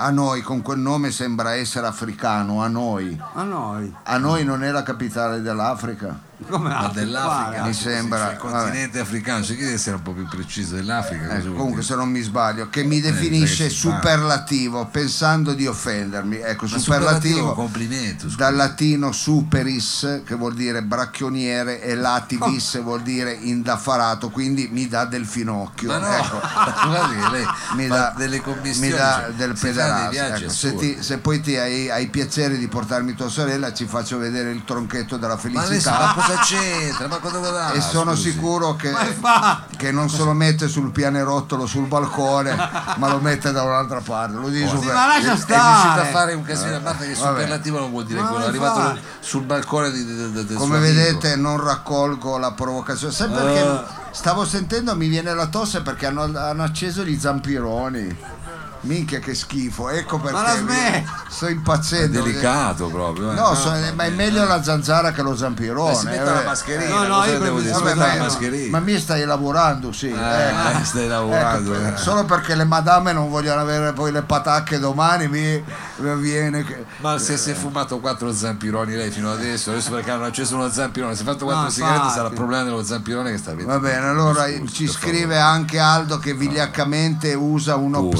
A noi, con quel nome sembra essere africano, a noi. A noi. A noi non è la capitale dell'Africa. Come Ma altro, dell'Africa? Mi sembra, il continente africano, cerchi di essere un po' più preciso dell'Africa. vuol comunque, se non mi sbaglio, che mi Eh, definisce si fa. superlativo pensando di offendermi. Ecco, Ma superlativo complimento. dal latino superis che vuol dire bracchioniere e lativis vuol dire indaffarato quindi mi dà del finocchio Ma no, ecco. *laughs* guardi lei mi dà, delle commissioni, mi dà cioè, del si viaggi ecco. se, ti- se poi ti hai, hai piacere di portarmi tua sorella ci faccio vedere il tronchetto della felicità cosa c'entra? Ma cosa vorrà? e sono scusi? sicuro che, che non se lo mette sul pianerottolo sul balcone ma lo mette da un'altra parte lo dico Sì, ma lascia è riuscito a stare. fare un casino a parte che superlativo non vuol dire quello è arrivato sul balcone di, di- di- del Come suo amico. vedete non raccolgo la provocazione. Sai perché Eh. stavo sentendo mi viene la tosse perché hanno, hanno acceso gli zampironi. Minchia che schifo, ecco perché Ma la smetti! sto È impazzendo. delicato proprio. eh. No, so- ma è meglio la zanzara che lo Eh, zampirone. si mette la eh. mascherina. No, no, cosa io devo dire? Si preferisco- mette Vabbè, la ma- mascherina. ma mi stai lavorando, sì. ecco. Eh, stai lavorando. Ecco, eh. solo perché le madame non vogliono avere poi le patacche domani mi, mi viene che Ma se si è fumato quattro zampironi lei fino adesso, adesso perché hanno acceso uno zampirone, si è fatto quattro No, sigarette, infatti. sarà il problema dello zampirone che sta avendo. Va bene, allora Scusi, ci scrive anche Aldo che vigliaccamente usa uno Pure.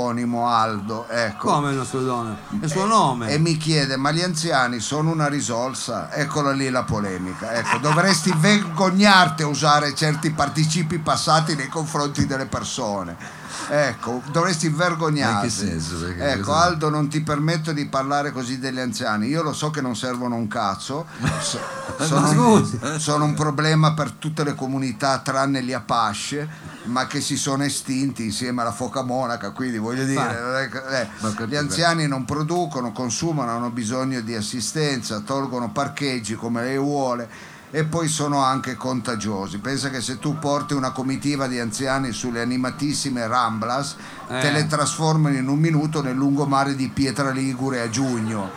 Pseudonimo Aldo, ecco. Come il nostro dono? È il suo nome. E mi chiede, ma gli anziani sono una risolsa? Eccola lì la polemica. Ecco, dovresti *laughs* vergognarti a usare certi participi passati nei confronti delle persone. Ecco, dovresti vergognarti. In che senso? Perché Ecco, Aldo, non ti permetto di parlare così degli anziani. Io lo so che non servono un cazzo. so- *laughs* sono, scusi. sono un problema per tutte le comunità tranne gli Apache, ma che si sono estinti insieme alla foca monaca. Quindi voglio dire, che- eh, gli anziani non producono, consumano, hanno bisogno di assistenza, tolgono parcheggi come lei vuole e poi sono anche contagiosi. Pensa che se tu porti una comitiva di anziani sulle animatissime Ramblas, te Eh. le trasformano in un minuto nel lungomare di Pietra Ligure a giugno.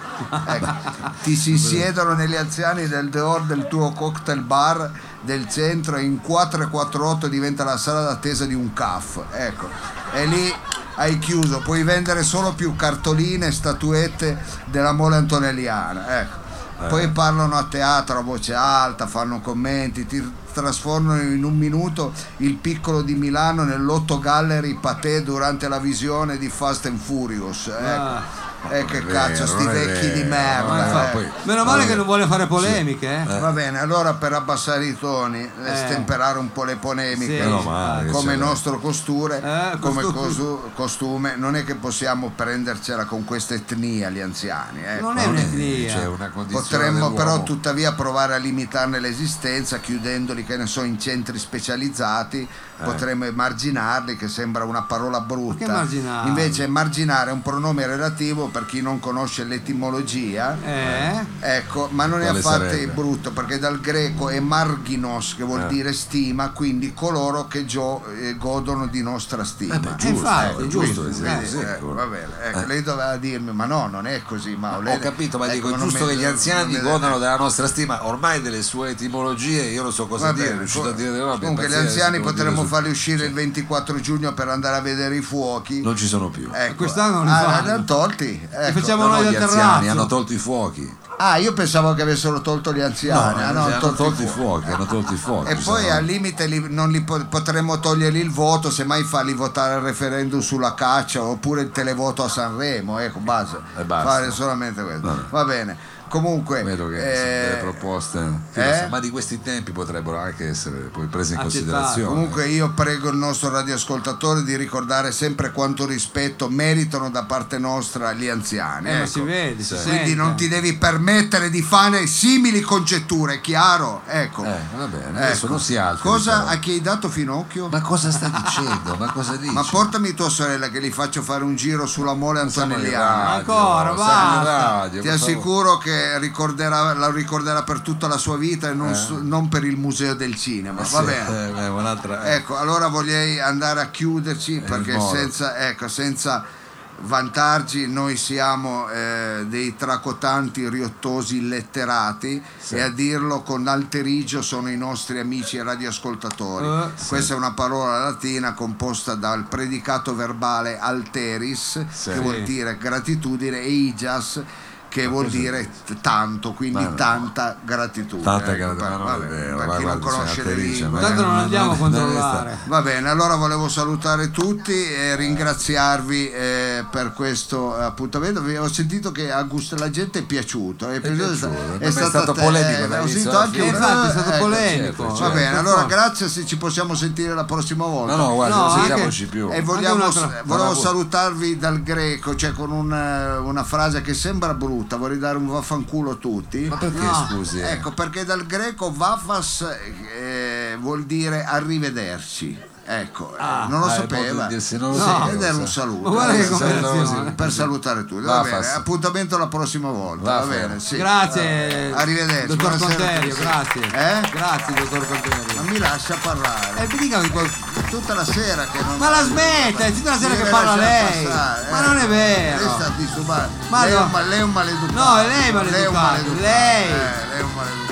Ecco, ti si siedono negli anziani del dehors del tuo cocktail bar del centro e in 448 diventa la sala d'attesa di un CAF. Ecco, e lì hai chiuso, puoi vendere solo più cartoline e statuette della mole antonelliana. Ecco. Poi parlano a teatro a voce alta, fanno commenti, ti trasformano in un minuto il piccolo di Milano nell'Otto Gallery Paté durante la visione di Fast and Furious. Ecco. E che Non è cazzo, vero, sti vecchi di vero. merda. Ma eh. Meno male che non vuole fare polemiche, eh. Va bene, allora per abbassare i toni e Eh. stemperare un po' le polemiche, Sì. Male, come sì. nostro costure, Eh, come costume. cosu- costume, non è che possiamo prendercela con questa etnia gli anziani. Non è un'etnia. C'è una Potremmo dell'uomo. però tuttavia provare a limitarne l'esistenza chiudendoli, che ne so, in centri specializzati, potremmo emarginarli, che sembra una parola brutta. Invece emarginare è un pronome relativo per chi non conosce l'etimologia. Eh? Ecco, ma non è Quale affatto sarebbe? brutto perché dal greco è marginos che vuol Eh. dire stima, quindi coloro che gio- eh, godono di nostra stima. Eh beh, giusto, infatti, è giusto, giusto, eh, sì, Quindi, sì, eh, ecco. va bene, ecco, Eh. lei doveva dirmi, ma no, non è così. Ma lei- Ho capito, ma ecco, dico, è giusto che gli anziani godano della nostra stima, ormai delle sue etimologie, io non so cosa Va dire, è bene, riuscito a dire delle robe. Comunque gli anziani potremmo su- farli uscire il 24 giugno per andare a vedere i fuochi. Non ci sono più. Ecco. Quest'anno non li ah, fanno. li hanno tolti. ecco. facciamo No, no, noi gli anziani hanno tolto i fuochi. Ah, io pensavo che avessero tolto gli anziani. ah, no, hanno hanno tolto, i fuochi, hanno tolto i fuochi. E poi sono- al limite li- non li po- potremmo togliergli il voto, semmai farli votare al referendum sulla caccia oppure il televoto a Sanremo, ecco, base. Basta. Fare solamente questo. Vabbè. Va bene. Comunque, Vedo che eh, sono delle proposte, eh? ma di questi tempi potrebbero anche essere poi prese in Accettate. considerazione. Comunque io prego il nostro radioascoltatore di ricordare sempre quanto rispetto meritano da parte nostra gli anziani. Eh, ecco. si vede, si Quindi sente. non ti devi permettere di fare simili congetture, chiaro? Ecco. Eh, va bene, adesso non si altri, Cosa a chi hai dato Finocchio? Ma cosa sta dicendo? Ma cosa *laughs* dice? Ma portami tua sorella che gli faccio fare un giro sulla mole antonelliana. Ancora, radio, Ti assicuro che ricorderà, la ricorderà per tutta la sua vita e non, su- non per il museo del cinema. Va Sì, bene. eh, un'altra- eh. Ecco, allora voglio andare a chiuderci perché senza, ecco, senza vantaggi noi siamo eh, dei tracotanti riottosi illetterati e a dirlo con alterigio sono i nostri amici radioascoltatori. Eh, Questa è una parola latina composta dal predicato verbale alteris che vuol dire gratitudine e igias che vuol dire tanto, quindi no. tanta gratitudine. Tanta Ecco, gratitudine, è vabbè, vero, per chi non conosce le lingue. Tanto non andiamo a controllare. Va bene, allora volevo salutare tutti e ringraziarvi eh, per questo appuntamento. Vi- Ho sentito che a gusto la gente è piaciuto. È, piaciuto. Per me è stata stato te- polemico eh, Ho sentito anche un- Infatti è stato ecco, polemico. certo, Va certo. bene, allora grazie se ci possiamo sentire la prossima volta. No, no, guarda, No, non sentiamoci più. E vogliamo, volevo salutarvi dal greco, cioè con una, una frase che sembra brutta, vorrei dare un vaffanculo a tutti. Ma perché No, scusi? Ecco, perché dal greco vafas eh, vuol dire arrivederci. Ecco, eh, Ah. non lo è sapeva. dirsi, non lo Sì, sapevo, ed era un saluto. Eh, per salutare tutti. Va Vafas. bene, appuntamento la prossima volta. Va bene, sì. Grazie. Arrivederci, Dottor Conterio, grazie. Eh? Grazie, dottor Conterio. Ma mi lascia parlare. Eh, mi dica che qual- tutta la sera che non Ma la smetta, è tutta la sera che parla lei. passare, Ma eh. non è vero. Lei sta disturba- Ma lei, è no. un, ma- lei è un maleducato. No, è lei Lei è un maleducato, maleducato. lei. Eh, lei è un maleducato,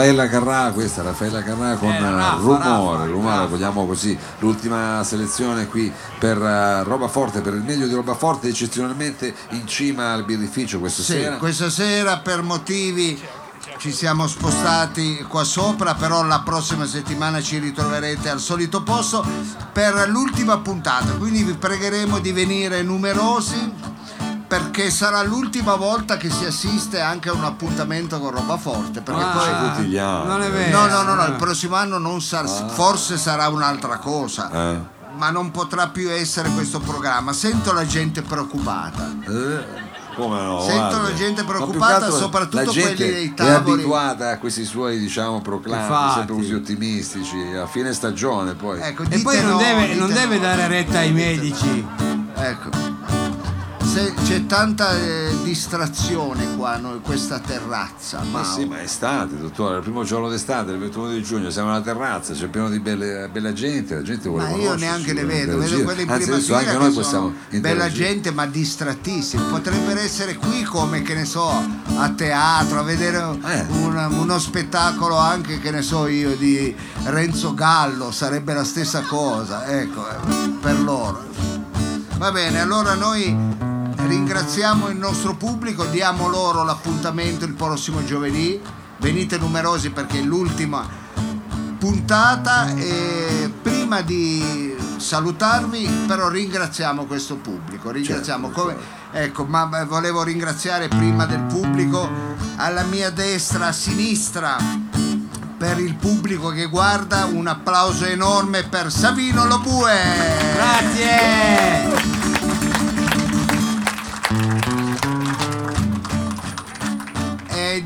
Raffaella Carrà, questa Raffaella Carrà con Eh, Raffa, eh, Rumore, Raffa, Rumore, Raffa. vogliamo così, l'ultima selezione qui per eh, Roba Forte, per il meglio di Roba Forte, eccezionalmente in cima al birrificio questa Sì, sera. questa sera per motivi ci siamo spostati qua sopra, però la prossima settimana ci ritroverete al solito posto per l'ultima puntata, quindi vi pregheremo di venire numerosi perché sarà l'ultima volta che si assiste anche a un appuntamento con roba forte, perché Ah, poi tutti gli anni. Non è vero. No, no, no, no, il prossimo anno non sarà, forse sarà un'altra cosa. Eh. Ma non potrà più essere questo programma. Sento la gente preoccupata. Eh, come no? Sento guarda. la gente preoccupata, soprattutto la gente quelli dei È tavoli. abituata a questi suoi, diciamo, proclami Infatti. sempre così ottimistici, a fine stagione poi. Ecco, E poi non no, deve, non deve no. dare retta ai medici. Ecco. Se c'è tanta eh, distrazione qua noi, questa terrazza, ma Ma sì, ma è estate, dottore, il primo giorno d'estate, il 21 di giugno, siamo alla terrazza, c'è pieno di belle- bella gente, la gente vuole Ma io neanche ne vuole vedo, vedo quelli in Anzi, prima fila anche che noi possiamo bella gente ma distrattissimi. Potrebbero essere qui come, che ne so, a teatro, a vedere Eh. un- uno spettacolo anche, che ne so io, di Renzo Gallo, sarebbe la stessa cosa, ecco, eh, per loro. Va bene, allora noi ringraziamo il nostro pubblico, diamo loro l'appuntamento il prossimo giovedì. Venite numerosi perché è l'ultima puntata e prima di salutarvi però ringraziamo questo pubblico ringraziamo Certo, come ecco ma ma volevo ringraziare prima del pubblico alla mia destra a sinistra per il pubblico che guarda un applauso enorme per Savino Lobue Grazie!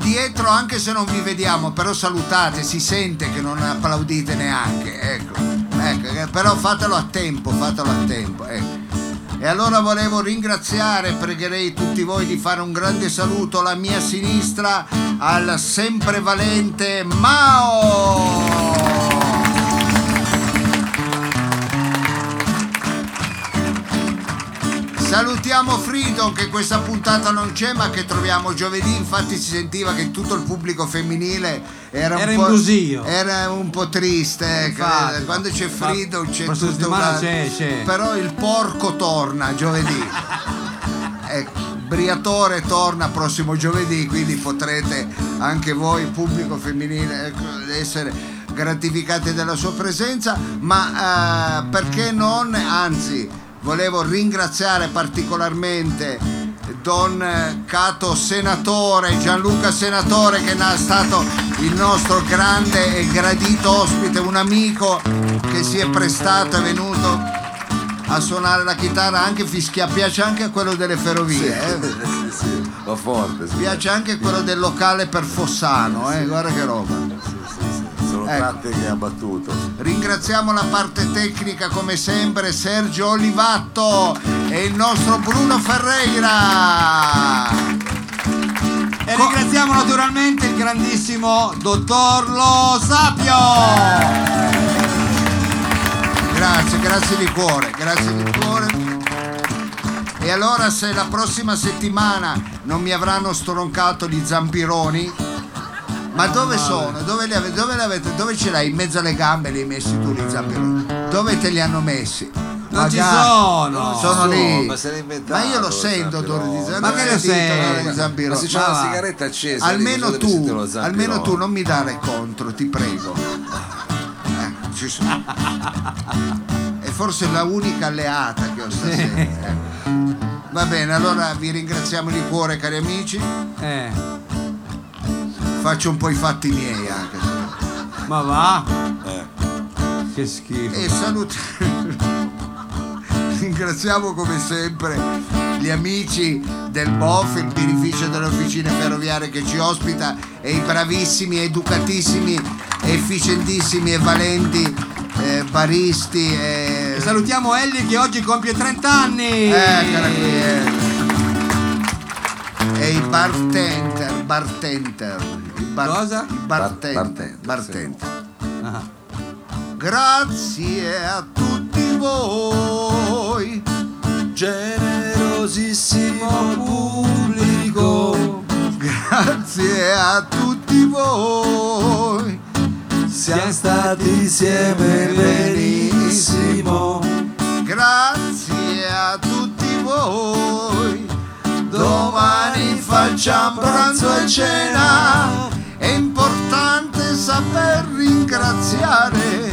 Dietro anche se non vi vediamo però salutate si sente che non applaudite neanche ecco, ecco eh, però fatelo a tempo fatelo a tempo ecco. e allora volevo ringraziare pregherei tutti voi di fare un grande saluto alla mia sinistra al sempre valente Mao Salutiamo Freedom che questa puntata non c'è ma che troviamo giovedì, infatti si sentiva che tutto il pubblico femminile era, Era un po', era un po' triste, ecco, Infatti. quando c'è Freedom c'è settimana una... c'è, c'è. però il porco torna giovedì. *laughs* ecco, Briatore torna prossimo giovedì, quindi potrete anche voi, pubblico femminile, ecco, essere gratificati della sua presenza, ma eh, perché non, anzi, volevo ringraziare particolarmente Don Cato Senatore, Gianluca Senatore che è stato il nostro grande e gradito ospite, un amico che si è prestato, è venuto a suonare la chitarra, anche fischia, piace anche quello delle ferrovie, eh? *laughs* Sì, sì, forte. sì. piace anche quello del locale per Fossano, eh? guarda che roba. Sono Ecco. che ha battuto. Ringraziamo la parte tecnica come sempre Sergio Olivatto e il nostro Bruno Ferreira. E ringraziamo naturalmente il grandissimo dottor Lo Sapio. Grazie, grazie di cuore, grazie di cuore. E allora se la prossima settimana non mi avranno stroncato gli zampironi, ma dove sono? Dove li, ave- dove li avete? Dove ce l'hai? In mezzo alle gambe li hai messi tu gli zampironi? Dove te li hanno messi? Non ci Magari- sono. Sono So, lì. ma Ma io lo sento odore di zampirone. Ma che lo senti? di zampirone. Ma se c'è Ma una va. sigaretta accesa, Almeno lì, tu, almeno tu non mi dare contro, ti prego. Eh, ci sono. È forse la unica alleata che ho stasera. eh. *laughs* Va bene, allora vi ringraziamo di cuore cari amici. Eh, Faccio un po' i fatti miei anche. ma va. Eh. Che schifo. E saluti. *laughs* Ringraziamo come sempre gli amici del BOF, il birrificio delle officine ferroviarie che ci ospita e i bravissimi, educatissimi, efficientissimi e valenti eh, baristi. E E... salutiamo Ellie che oggi compie 30 anni. Eccola qui. eh. E i bartender, bartender. I bar- Cosa? I bartender. Bar- bartender, bartender. Ah. Grazie a tutti voi. Generosissimo pubblico, Grazie a tutti voi. siamo stati insieme benissimo. Grazie a tutti voi. Domani facciamo pranzo e cena. È importante saper ringraziare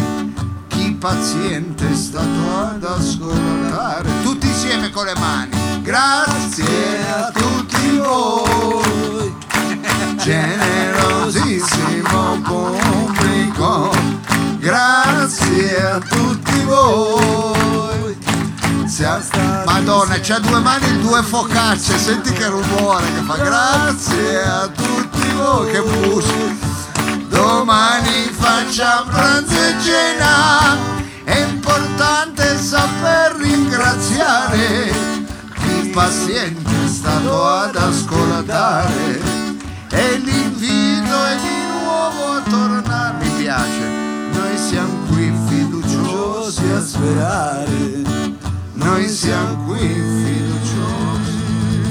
chi paziente è stato ad ascoltare. Tutti insieme con le mani. Grazie a tutti voi. Generosissimo pubblico. Grazie a tutti voi. Stati- Madonna, c'ha due mani e due focacce, senti che rumore che fa. Grazie a tutti voi che busi. Domani facciamo pranzo e cena. È importante saper ringraziare chi paziente è stato ad ascoltare. E l'invito è di nuovo a tornare. Mi piace. Noi siamo qui fiduciosi a sperare. Noi siamo qui fiduciosi.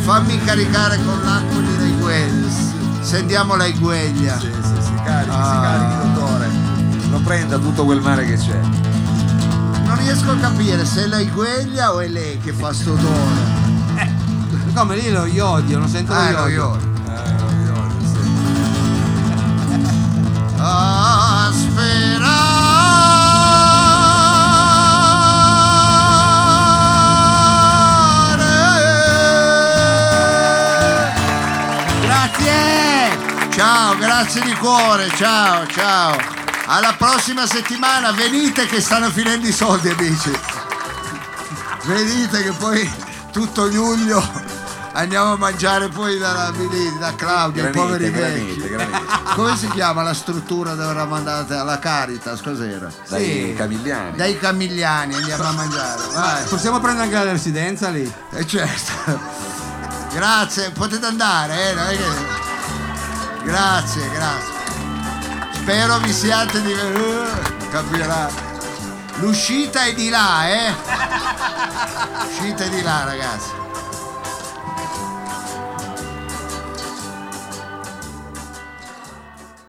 Fammi caricare con l'acqua di Regueglia. Sentiamo la Igueglia. Sì, sì, si carichi, Ah. si carichi, dottore. Non prenda tutto quel mare che c'è. Non riesco a capire se è la Igueglia o è lei che fa sto odore. Come lì lo iodio, non sento Ah, lo no, iodio. io. A sperare. Grazie di cuore, ciao, ciao. Alla prossima settimana, venite che stanno finendo i soldi, amici. Venite che poi tutto luglio andiamo a mangiare poi dalla, da Claudia, i poveri Granite, vecchi. granite, granite. Come si chiama la struttura dove eravamo andate? Alla Caritas, cos'era? Dai Sì. Camigliani. Dai Camigliani andiamo a mangiare, vai. Possiamo prendere anche la residenza lì? E certo. Grazie, potete andare, eh? Grazie, grazie. Spero vi siate di... Uh, capirà. L'uscita è di là, eh? L'uscita è di là, ragazzi.